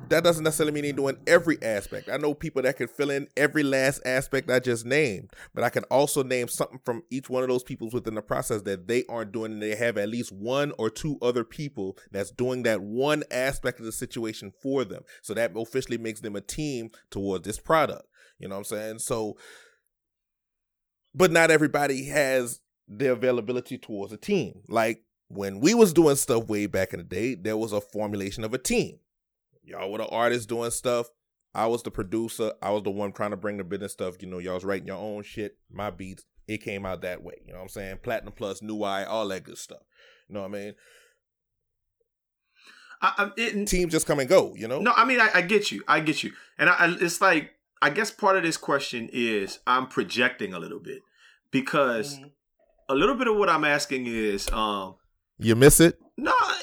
That doesn't necessarily mean they're doing every aspect. I know people that can fill in every last aspect I just named, but I can also name something from each one of those people within the process that they aren't doing, and they have at least one or two other people that's doing that one aspect of the situation for them. So that officially makes them a team towards this product. You know what I'm saying? So but not everybody has the availability towards a team. Like when we was doing stuff way back in the day, there was a formulation of a team. Y'all were the artists doing stuff. I was the producer. I was the one trying to bring the business stuff. You know, y'all was writing your own shit, my beats. It came out that way. You know what I'm saying? Platinum Plus, New Eye, all that good stuff. You know what I mean? I, I, it, Teams just come and go. You know? No, I mean I, I get you. I get you, and I, I, it's like I guess part of this question is I'm projecting a little bit because a little bit of what I'm asking is, um, You miss it? no, it, it's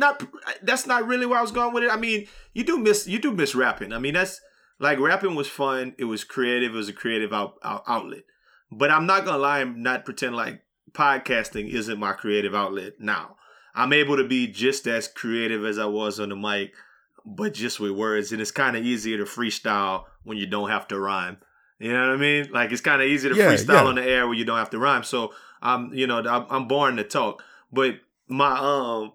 not. That's not really where I was going with it. I mean, you do miss you do miss rapping. I mean, that's like rapping was fun. It was creative. It was a creative out, out, outlet. But I'm not gonna lie and not pretend like podcasting isn't my creative outlet now. I'm able to be just as creative as I was on the mic, but just with words, and it's kind of easier to freestyle when you don't have to rhyme. You know what I mean? Like it's kind of easy to Yeah, freestyle yeah. on the air where you don't have to rhyme. So I'm, you know, I'm, I'm born to talk. But my, um,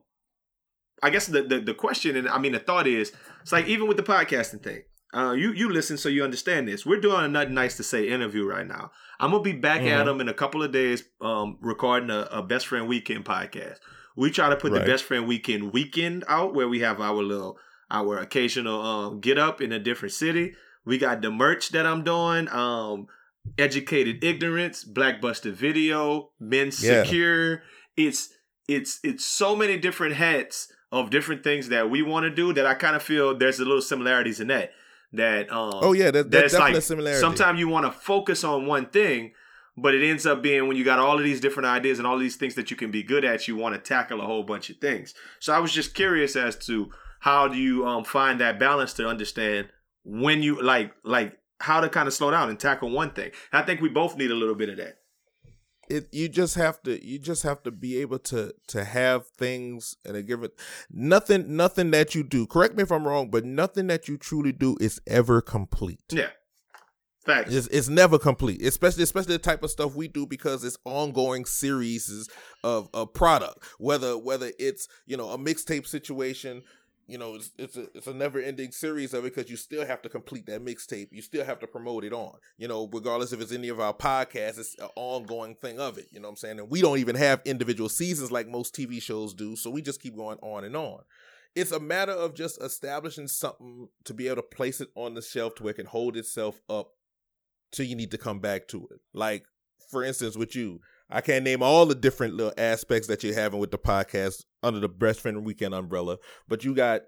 I guess the, the the question and I mean the thought is, it's like even with the podcasting thing. Uh, you you listen so you understand this. We're doing a nothing nice to say interview right now. I'm gonna be back at Mhm. them in a couple of days, um, recording a, a best friend weekend podcast. We try to put Right. the best friend weekend weekend out where we have our little our occasional um get up in a different city. We got the merch that I'm doing. Um, educated ignorance, blackbuster video, men Yeah. secure. It's it's it's so many different hats of different things that we want to do that I kind of feel there's a little similarities in that. That um Oh yeah, that, that's like a similarity. sometimes you want to focus on one thing, but it ends up being when you got all of these different ideas and all these things that you can be good at, you want to tackle a whole bunch of things. So I was just curious as to how do you um find that balance to understand when you like like how to kind of slow down and tackle one thing. And I think we both need a little bit of that. It you just have to you just have to be able to to have things and a given nothing nothing that you do correct me if i'm wrong but nothing that you truly do is ever complete Yeah. Facts. it's, it's never complete especially especially the type of stuff we do because it's ongoing series of a product whether whether it's you know a mixtape situation you know it's it's a, it's a never ending series of it because you still have to complete that mixtape. You still have to promote it on you know regardless if it's any of our podcasts it's an ongoing thing of it you know what i'm saying? And we don't even have individual seasons like most tv shows do so we just keep going on and on. It's a matter of just establishing something to be able to place it on the shelf to where it can hold itself up till you need to come back to it. Like, for instance, with you, I can't name all the different little aspects that you're having with the podcast under the Best Friend Weekend umbrella, but you got,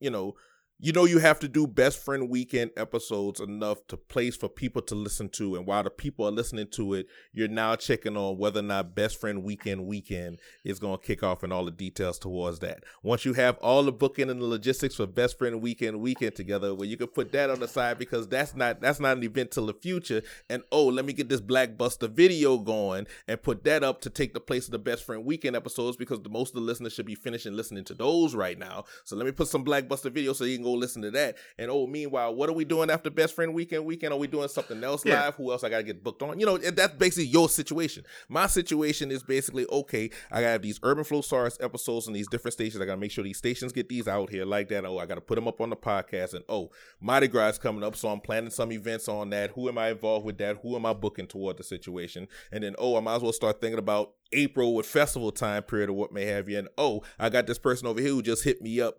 you know, you know you have to do Best Friend Weekend episodes enough to place for people to listen to, and while the people are listening to it, you're now checking on whether or not Best Friend Weekend Weekend is going to kick off and all the details towards that. Once you have all the booking and the logistics for Best Friend Weekend Weekend together, well, you can put that on the side because that's not that's not an event till the future. And oh, let me get this Blackbuster video going and put that up to take the place of the Best Friend Weekend episodes because the most of the listeners should be finishing listening to those right now. So let me put some Blackbuster video so you can go listen to that. And oh, meanwhile, what are we doing after Best Friend Weekend Weekend? Are we doing something else Yeah. live? Who else I gotta get booked on? You know, that's basically your situation. My situation is basically okay. I gotta have these Urban Flowsaurus episodes on these different stations. I gotta make sure these stations get these out here like that. Oh, I gotta put them up on the podcast. And oh, Mardi Gras is coming up, so I'm planning some events on that. Who am I involved with that? Who am I booking toward the situation? And then oh, I might as well start thinking about April with festival time period or what may have you. And oh, I got this person over here who just hit me up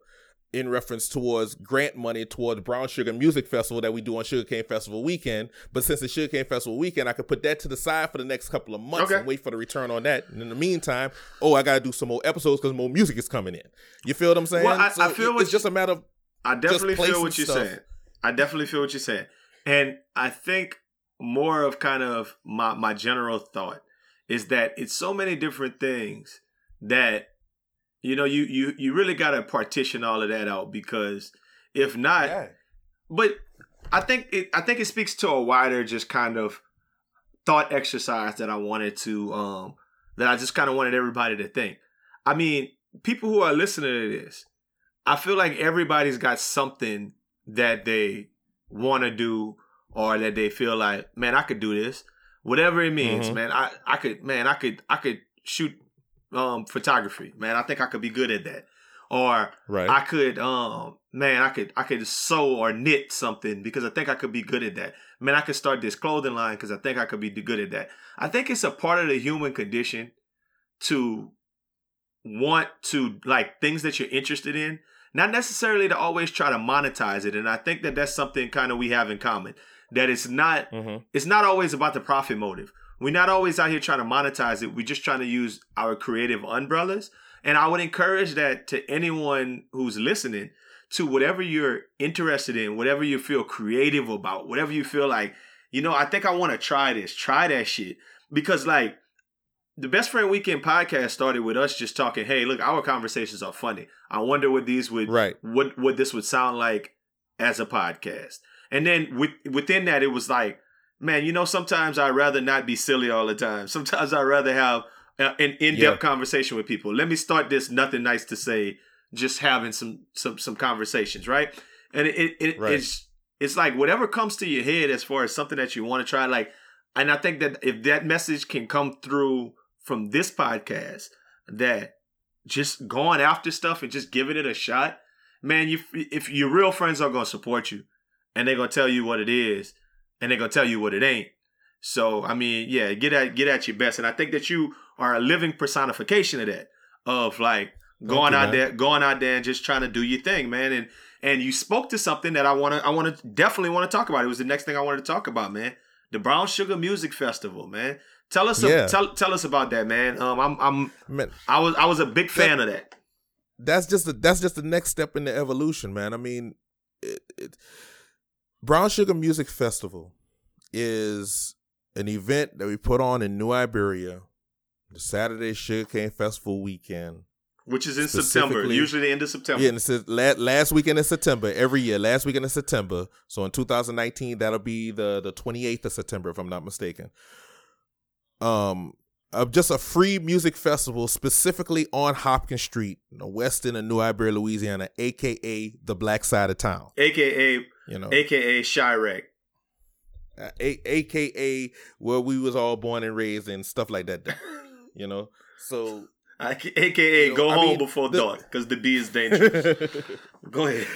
in reference towards grant money towards Brown Sugar Music Festival that we do on Sugarcane Festival weekend. But since it's Sugarcane Festival weekend, I could put that to the side for the next couple of months Okay. and wait for the return on that. And in the meantime, oh, I got to do some more episodes because more music is coming in. You feel what I'm saying? Well, I- I feel it- what it's just a matter of I definitely feel what you're stuff. saying. I definitely feel what you're saying. And I think more of kind of my my general thought is that it's so many different things that you know you you you really got to partition all of that out because if not Yeah. but I think it I think it speaks to a wider just kind of thought exercise that I wanted to um that I just kind of wanted everybody to think. I mean, people who are listening to this, I feel like everybody's got something that they want to do or that they feel like, man, I could do this. Whatever it means, Mhm. man. I I could man, I could I could shoot um photography. Man, I think I could be good at that. Or Right. I could um man, I could I could sew or knit something because I think I could be good at that. Man, I could start this clothing line because I think I could be good at that. I think it's a part of the human condition to want to like things that you're interested in, not necessarily to always try to monetize it. And I think that that's something kind of we have in common. That it's not Mhm. it's not always about the profit motive. We're not always out here trying to monetize it. We're just trying to use our creative umbrellas. And I would encourage that to anyone who's listening to whatever you're interested in, whatever you feel creative about, whatever you feel like, you know, I think I want to try this, try that shit. Because like the Best Friend Weekend podcast started with us just talking, hey, look, our conversations are funny. I wonder what these would Right. what what this would sound like as a podcast. And then with, within that, it was like, man, you know, sometimes I'd rather not be silly all the time. Sometimes I'd rather have uh, an in-depth Yeah. conversation with people. Let me start this. Nothing nice to say. Just having some some some conversations, right? And it, it, it Right. it's it's like whatever comes to your head as far as something that you want to try. Like, and I think that if that message can come through from this podcast, that just going after stuff and just giving it a shot, man, you if your real friends are gonna support you, and they're gonna tell you what it is, and they're gonna tell you what it ain't. So I mean, yeah, get at get at your best, and I think that you are a living personification of that, of like going out man. there, going out there and just trying to do your thing, man. And and you spoke to something that I want to, I want to definitely want to talk about. It was the next thing I wanted to talk about, man. The Brown Sugar Music Festival, man. Tell us, Yeah. tell tell us about that, man. Um, I'm I'm Man, I was I was a big fan of that. that's just the that's just the next step in the evolution, man. I mean, it, it, Brown Sugar Music Festival is an event that we put on in New Iberia, the Saturday Sugarcane Festival weekend. which is in September, usually the end of September. Yeah, and it says last weekend in September every year. Last weekend in September. So in 2019, that'll be the the 28th of September, if I'm not mistaken. Um, uh, just a free music festival specifically on Hopkins Street, in the west end of New Iberia, Louisiana, aka the Black Side of town. AKA You know, AKA uh, a- aka where we was all born and raised and stuff like that. You know, so AKA You know, go I home mean, before the- dark because the D is dangerous. go ahead.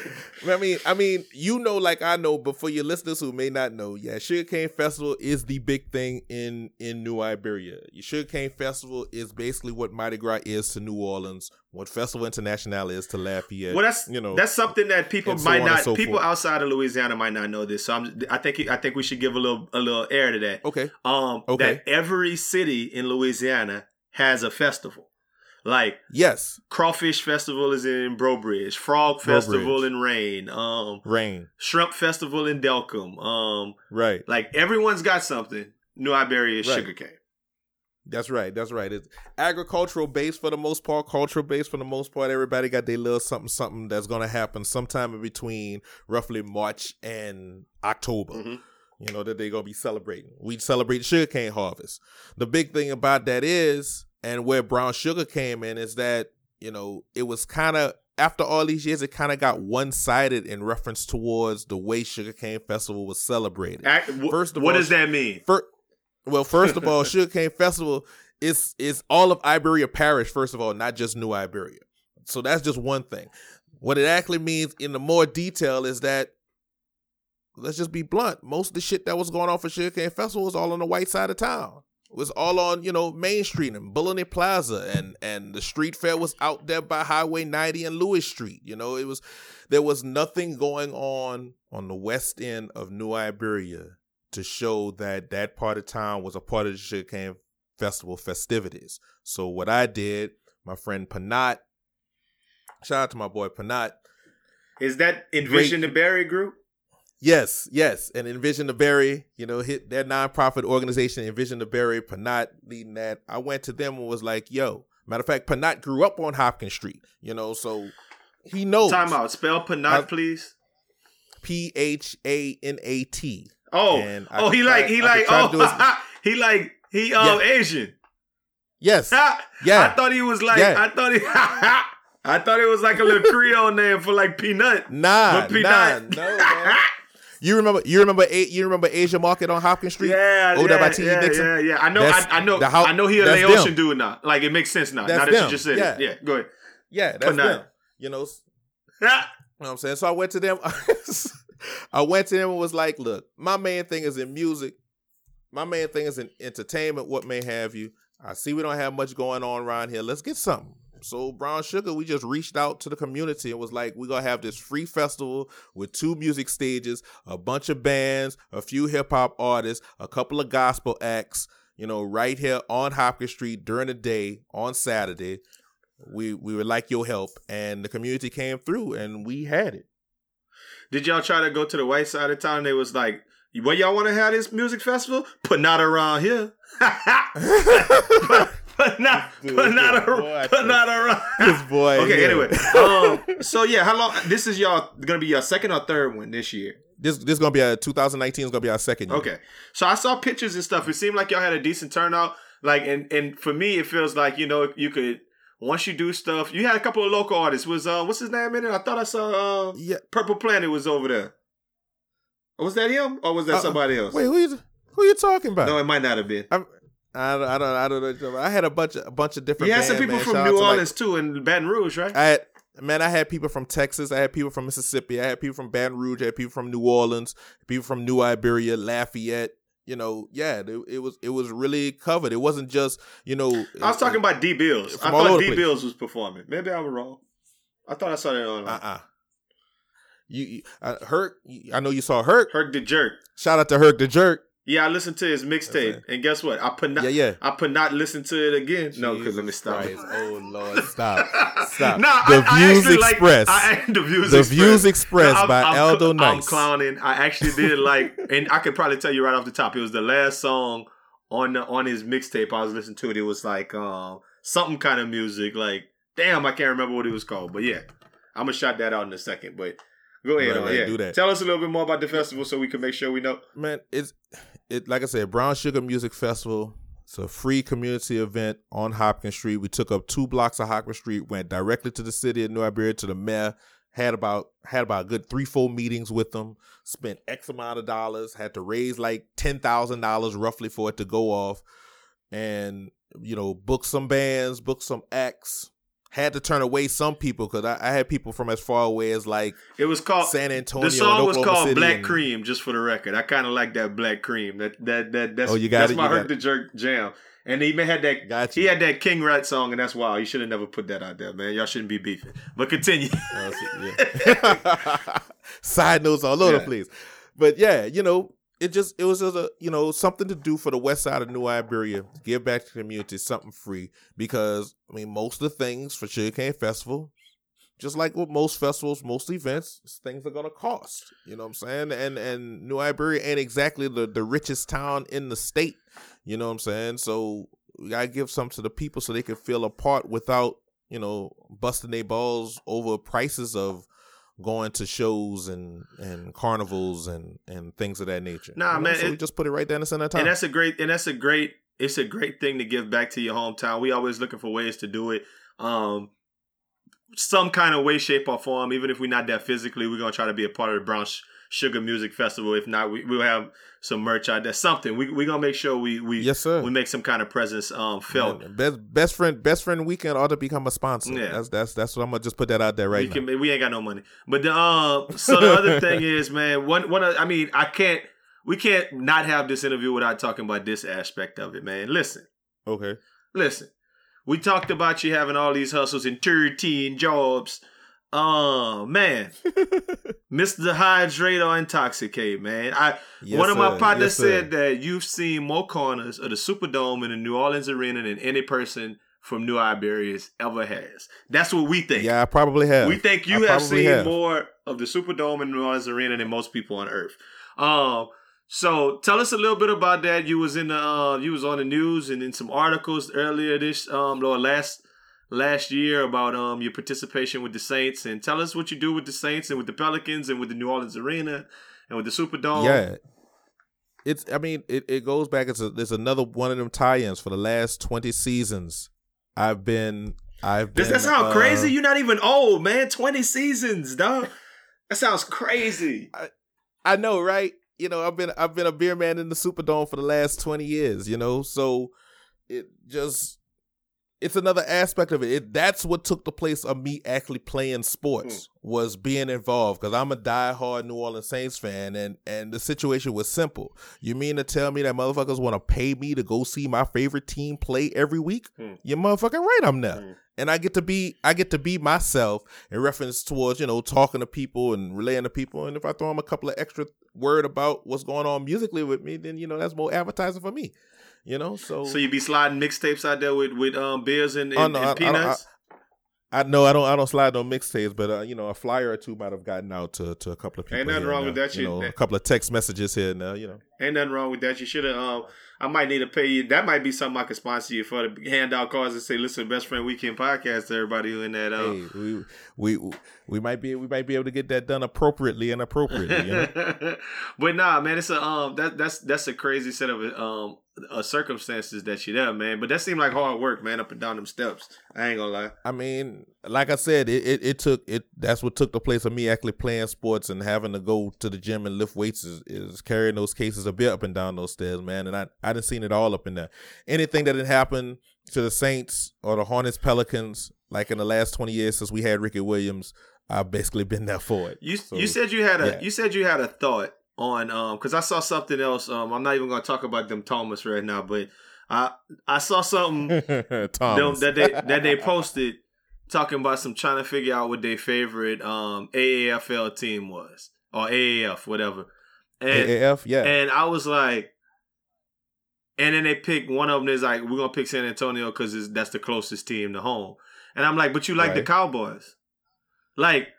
I mean, I mean, you know, like I know, but for your listeners who may not know, yeah, Sugarcane Festival is the big thing in in New Iberia. Your Sugarcane Festival is basically what Mardi Gras is to New Orleans, what Festival International is to Lafayette. Well, that's you know, that's something that people so might not so people forth. outside of Louisiana might not know this. So I'm, I think I think we should give a little a little air to that. okay. Um, Okay. that every city in Louisiana has a festival. Like Yes, Crawfish Festival is in Breaux Bridge, Frog Festival Bridge. in Rayne, um, Rayne. Shrimp Festival in Delcambre. Um, Right. like everyone's got something. New Iberia is Right. sugarcane. That's right. That's right. It's agricultural based for the most part, cultural based for the most part. Everybody got their little something, something that's going to happen sometime in between roughly March and October. Mhm. You know that they're going to be celebrating. We celebrate sugarcane harvest. The big thing about that is, and where brown sugar came in, is that you know it was kind of after all these years, it kind of got one sided in reference towards the way sugarcane festival was celebrated. Act- First of what all, does that mean? Fir- well, first of all, Sugarcane Festival is is all of Iberia Parish. First of all, not just New Iberia. So that's just one thing. What it actually means in the more detail is that let's just be blunt. Most of the shit that was going on for Sugarcane Festival was all on the white side of town. Was all on you know Main Street and Bouligny Plaza, and and the street fair was out there by Highway 90 and Lewis Street. You know, it was there was nothing going on on the west end of New Iberia to show that that part of town was a part of the Sugarcane Festival festivities. So what I did, my friend Panat, shout out to my boy Panat. Is that Envision the Berry group? Yes, yes, and Envision the Berry, you know, hit their nonprofit organization, Envision the Berry, Panat leading that. I went to them and was like, "Yo." Matter of fact, Panat grew up on Hopkins Street, you know, so he knows. Time out. Spell Panat, I- please. P H A N A T. Oh, And oh, he try- like he I like could try to oh he like he um Yeah. Asian. Yes. I Yeah. I thought he was like Yeah. I thought he I thought it was like a little Creole name for like peanut. Nah, But nah, no, man. You remember? You remember? A, you remember Asia Market on Hopkins Street? Yeah, oh, Owned yeah, up by T.E. yeah, Nixon? yeah, yeah. I know, That's I, I know, I know. He a Laotian dude now. Like it makes sense now. That's now that them. you just said Yeah. it. Yeah, go ahead. Yeah, that's them. You know, s- you know what I'm saying? So I went to them. I went to them and was like, look, my main thing is in music. My main thing is in entertainment, what may have you. I see we don't have much going on around here. Let's get something. So Brown Sugar, we just reached out to the community and was like, we're gonna have this free festival with two music stages, a bunch of bands, a few hip hop artists, a couple of gospel acts, you know, right here on Hopkins Street during the day on Saturday. We we would like your help. And the community came through and we had it. Did y'all try to go to the white side of town? They was like, "Where y'all want to have this music festival? But not around here. not, but not, Boy, around, I but not around." This boy. okay. here. Anyway, um, so yeah, how long? This is y'all gonna be your second or third one this year? This this is gonna be a 2019 is gonna be our second year. Okay. So I saw pictures and stuff. It seemed like y'all had a decent turnout. Like and and for me, it feels like you know you could once you do stuff. You had a couple of local artists. Was uh what's his name in it? I thought I saw uh, Yeah. Purple Planet was over there. Was that him or was that Uh, somebody else? Wait, who you who you talking about? no, it might not have been. I'm, I don't, I don't, I don't know. I had a bunch of a bunch of different. You had some people man. from Shout New to, like- Orleans too, and Baton Rouge, right? I had man, I had people from Texas. I had people from Mississippi. I had people from Baton Rouge. I had people from New Orleans. People from New Iberia, Lafayette. You know, yeah, it, it was it was really covered. It wasn't just you know. I was talking about D Bills. I thought D. Bills was performing. Maybe I was wrong. I thought I saw that on Uh uh You, you uh, Herc. I know you saw Herc. Herc the Jerk. Shout out to Herc the Jerk. Yeah, I listened to his mixtape, and guess what? I put not. Yeah, yeah. I put not listen to it again. no, because let me stop. Christ. Oh Lord, stop, stop. Nah, the I, I views like- expressed. I, the views the expressed. views expressed No, I'm- by I'm, Aldo I'm clowning. I actually did like, and I could probably tell you right off the top, it was the last song on the on his mixtape. I was listening to it. It was like um something kind of music. Like, damn, I can't remember what it was called. But yeah, I'm gonna shout that out in a second. But go ahead, Right, right, yeah. do that. Tell us a little bit more about the festival so we can make sure we know. man, it's it like I said, Brown Sugar Music Festival. It's a free community event on Hopkins Street. We took up two blocks of Hopkins Street, went directly to the city of New Iberia to the mayor. Had about had about a good three four meetings with them. Spent X amount of dollars. Had to raise like ten thousand dollars roughly for it to go off, and you know book some bands, book some acts. Had to turn away some people because I, I had people from as far away as like It was called San Antonio. The song was called City Black and- Cream, just for the record. I kind of like that Black Cream. That that that that's Oh, you got that's it, my Herc the Jerk jam. And he even had that. Got He had that King Rat song, and that's wild. You should have never put that out there, man. Y'all shouldn't be beefing. But continue. Side notes all over Yeah. the place. But yeah, you know, it just it was just a you know something to do for the west side of New Iberia. Give back to the community something free because I mean most of the things for Sugarcane Festival, just like with most festivals, most events, things are gonna cost. You know what I'm saying? And and New Iberia ain't exactly the the richest town in the state. You know what I'm saying? So we gotta give some to the people so they can feel a part without you know busting their balls over prices of going to shows and and carnivals and and things of that nature. Nah, You know, man, So it- we just put it right down the center of town. and that's a great and that's a great it's a great thing to give back to your hometown we always looking for ways to do it um some kind of way shape or form even if we're not there physically we're gonna try to be a part of the brown sugar music festival if not we, we'll have some merch out there something we, we're gonna make sure we we yes, sir. we make some kind of presence um felt Man, best best friend best friend weekend ought to become a sponsor. Yeah. That's that's that's what I'm gonna just put that out there right we now. can we ain't got no money but the um so the other thing is man one one of, i mean i can't we can't not have this interview without talking about this aspect of it man listen okay. Listen, we talked about you having all these hustles and 13 jobs. Oh man, Mr. Hydrate or Intoxicate, man. I Yes, one of my sir. partners Yes, said that you've seen more corners of the Superdome in the New Orleans arena than any person from New Iberia's ever has. That's what we think. Yeah, I probably have. We think you I have seen have. more of the Superdome and New Orleans Arena than most people on Earth. Um, so tell us a little bit about that. You was in the uh, you was on the news and in some articles earlier this um or last last year about um your participation with the Saints and tell us what you do with the Saints and with the Pelicans and with the New Orleans Arena and with the Superdome. Yeah. It's I mean, it, it goes back, it's a, it's another one of them tie ins for the last twenty seasons. I've been I've been Does that sound uh, crazy? You're not even old, man. Twenty seasons, dog. That sounds crazy. I know, right? You know, I've been I've been a beer man in the Superdome for the last twenty years. You know, so it just it's another aspect of it. it that's what took the place of me actually playing sports was being involved because I'm a diehard New Orleans Saints fan, and and the situation was simple. You mean to tell me that motherfuckers want to pay me to go see my favorite team play every week? Hmm. You motherfucking right, I'm there. And I get to be I get to be myself in reference towards, you know, talking to people and relaying to people. And if I throw them a couple of extra word about what's going on musically with me, then you know that's more advertising for me. You know, so So you be sliding mixtapes out there with with um beers and, and, Oh, no, I- I and don't- peanuts. I know I don't I don't slide no mixtapes, but uh, you know a flyer or two might have gotten out to, to a couple of people. Ain't nothing and wrong with that You shit. know, a couple of text messages here and there. You know, Ain't nothing wrong with that. You should have. Um, I might need to pay you. That might be something I could sponsor you for to hand out cards and say, "Listen, best friend weekend podcast to everybody who in that." Uh, hey, we we we might be we might be able to get that done appropriately and appropriately. You know? but nah, man, it's a um that that's that's a crazy set of um uh, circumstances that you there, man. But that seemed like hard work, man, up and down them steps. I ain't gonna lie. I mean, like I said, it, it, it took it. That's what took the place of me actually playing sports and having to go to the gym and lift weights is, is carrying those cases a bit up and down those stairs, man. And I I didn't seen it all up in there. Anything that had happened to the Saints or the Hornets, Pelicans, like in the last twenty years since we had Ricky Williams, I've basically been there for it. You So, you said you had a yeah. you said you had a thought on um because I saw something else. Um, I'm not even gonna talk about them Thomas right now, but I I saw something that they that they posted talking about some trying to figure out what their favorite um AAFL team was or AAF whatever. And AAF, yeah. and I was like, and then they picked one of them is like we're gonna pick San Antonio because that's the closest team to home. And I'm like, but you like the Cowboys, like.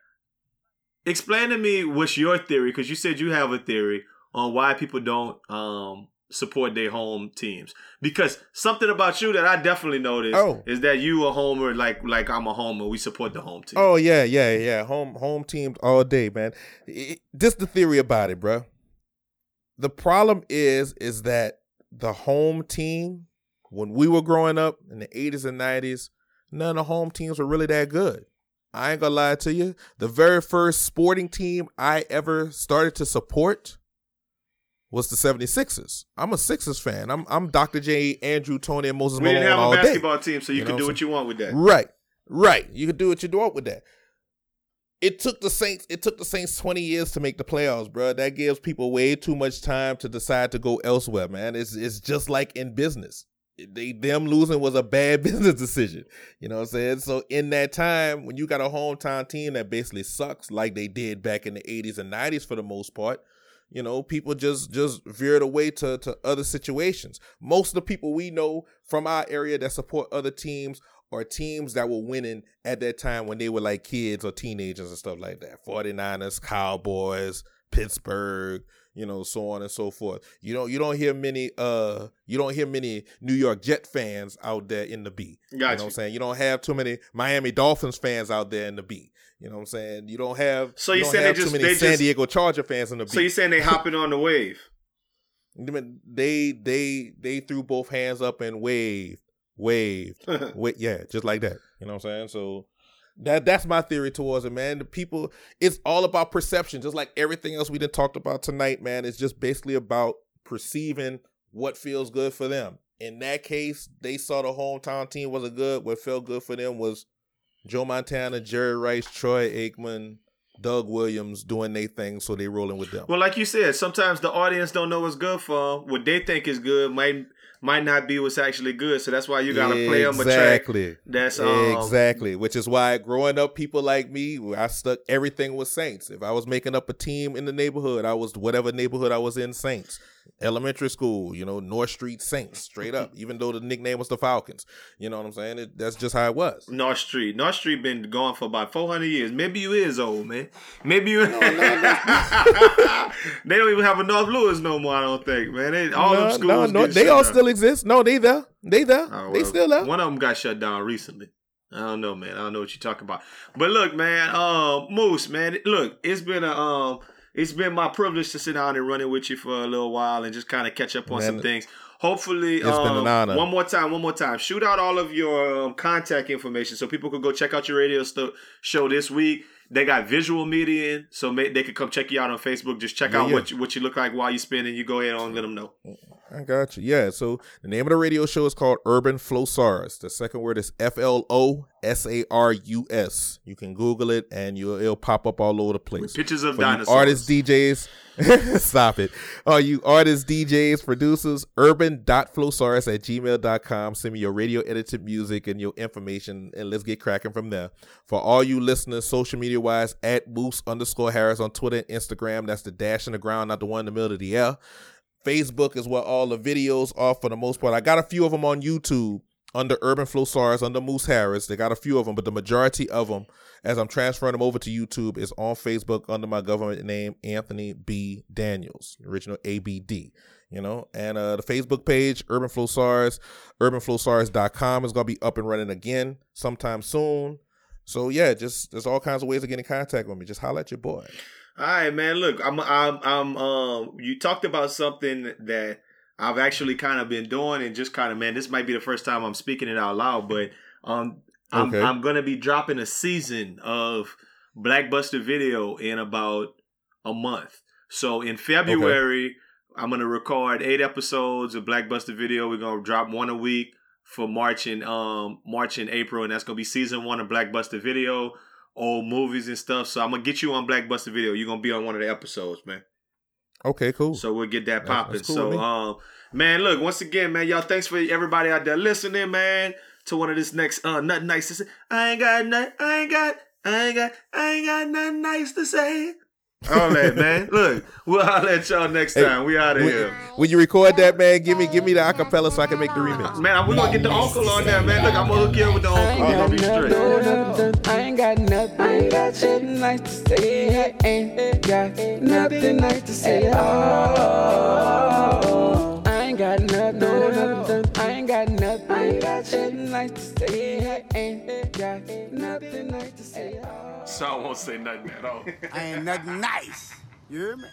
Explain to me what's your theory because you said you have a theory on why people don't um support their home teams because something about you that I definitely noticed Oh. is that you a homer like like I'm a homer we support the home team Oh yeah, yeah, yeah. Home home teams all day, man. It- this the theory about it, bro. The problem is is that the home team when we were growing up in the 80s and 90s, none of the home teams were really that good. I ain't gonna lie to you. The very first sporting team I ever started to support was the 76ers. I'm a Sixers fan. I'm I'm Dr. J, Andrew, Toney, and Moses we didn't Malone have a day. basketball team so you, You can do what you want with that Right. Right. You can do what you want with that. It took the Saints. It took the Saints twenty years to make the playoffs, bro. That gives people way too much time to decide to go elsewhere, man. It's it's just like in business. They them losing was a bad business decision. You know what I'm saying? So in that time, when you got a hometown team that basically sucks, like they did back in the '80s and '90s for the most part, you know, people just just veered away to to other situations. Most of the people we know from our area that support other teams are teams that were winning at that time when they were like kids or teenagers and stuff like that. 49ers, Cowboys, Pittsburgh, you know, so on and so forth. You don't you don't hear many uh you don't hear many New York Jet fans out there in the B. You know what. I'm saying? You don't have too many Miami Dolphins fans out there in the B. You know what I'm saying? You don't have So you don't saying they just- too many San just- Diego Charger fans in the B. so you saying they hopping on the wave they they they threw both hands up and waved, waved, Wait, yeah, just like that. You know what I'm saying? So that that's my theory towards it, man. The people, it's all about perception, just like everything else we done talked about tonight, man. It's just basically about perceiving what feels good for them. In that case, they saw the hometown team wasn't good. What felt good for them was Joe Montana, Jerry Rice, Troy Aikman, Doug Williams doing their thing, so they rolling with them. Well, like you said, sometimes the audience don't know what's good for them. What they think is good might might not be what's actually good. So that's why you gotta play them a track exactly. that's um, exactly, which is why growing up, people like me, I stuck everything with Saints. If I was making up a team in the neighborhood, I was whatever neighborhood I was in, Saints. Elementary school, you know, North Street Saints, straight up. even though the nickname was the Falcons, you know what I'm saying? It, that's just how it was. North Street. North Street been gone for about four hundred years. Maybe you is old, man. Maybe you. they don't even have a North Lewis no more. I don't think, man. They, all no, them schools. no, no, they all down. still exist. No, they there, they there, Oh, they still there. One of them got shut down recently. I don't know, man. I don't know what you're talking about. But look, man, um, Moose, man, look, it's been a um, it's been my privilege to sit down and run it with you for a little while and just kind of catch up on Man, some things. Hopefully, um, an honor. one more time, one more time. Shoot out all of your um, contact information so people could go check out your radio sto- show this week. They got visual media in, so may- they could come check you out on Facebook. Just check Yeah, out yeah. what you, what you look like while you spinning. You go ahead and let them know. I got you. Yeah. So the name of the radio show is called Urban Flowsaurus. The second word is F L O S A R U S. You can Google it and you'll it'll pop up all over the place. Pictures of For dinosaurs. artists, DJs. Stop it. Uh, you artists, DJs, producers, urban.flowsaurus at gmail.com. Send me your radio edited music and your information, and let's get cracking from there. For all you listeners, social media wise, at Moose underscore Harris on Twitter and Instagram. That's the dash in the ground, not the one in the middle of the air. Facebook is where all the videos are for the most part. I got a few of them on YouTube under Urban Flowsaurus, under Moose Harris. They got a few of them, but the majority of them, as I'm transferring them over to YouTube, is on Facebook under my government name, Anthony B. Daniels, original ABD. You know, and uh, the Facebook page, Urban Flowsaurus, urbanflowsaurus.com is going to be up and running again sometime soon. So, yeah, just there's all kinds of ways to get in contact with me. Just holler at your boy. All right, man. Look, I'm, I'm, I'm. Um, you talked about something that I've actually kind of been doing, and just kind of, man, this might be the first time I'm speaking it out loud, but um, I'm, Okay. I'm gonna be dropping a season of Blackbuster Video in about a month. So in February, I'm gonna record eight episodes of Blackbuster Video. We're gonna drop one a week for March and um March and April, and that's gonna be season one of Blackbuster Video, old movies and stuff. So I'm gonna get you on Blackbuster Video. You're gonna be on one of the episodes, man. Okay, cool. So we'll get that popping. cool so um man, look, once again, man, y'all thanks for everybody out there listening, man, to one of this next uh nothing nice to say. I ain't got nothing, I ain't got, I ain't got, I ain't got nothing nice to say. All that, man. Look, we'll holler at y'all next Hey, time. We out of here. When you record that, man, give me give me the acapella so I can make the remix. Man, we're gonna get the uncle on there, man. Look, I'm gonna hook you up with the I uncle. ain't You're gonna got be nothing, straight. nothing, I ain't got nothing, I ain't got nothing nice to say. I ain't got nothing nice to say. Oh, I ain't got nothing, nothing, I ain't got nothing, I ain't got nothing nice to say. I ain't got nothing nice to say. So I won't say nothing at all. I ain't nothing nice. You hear me?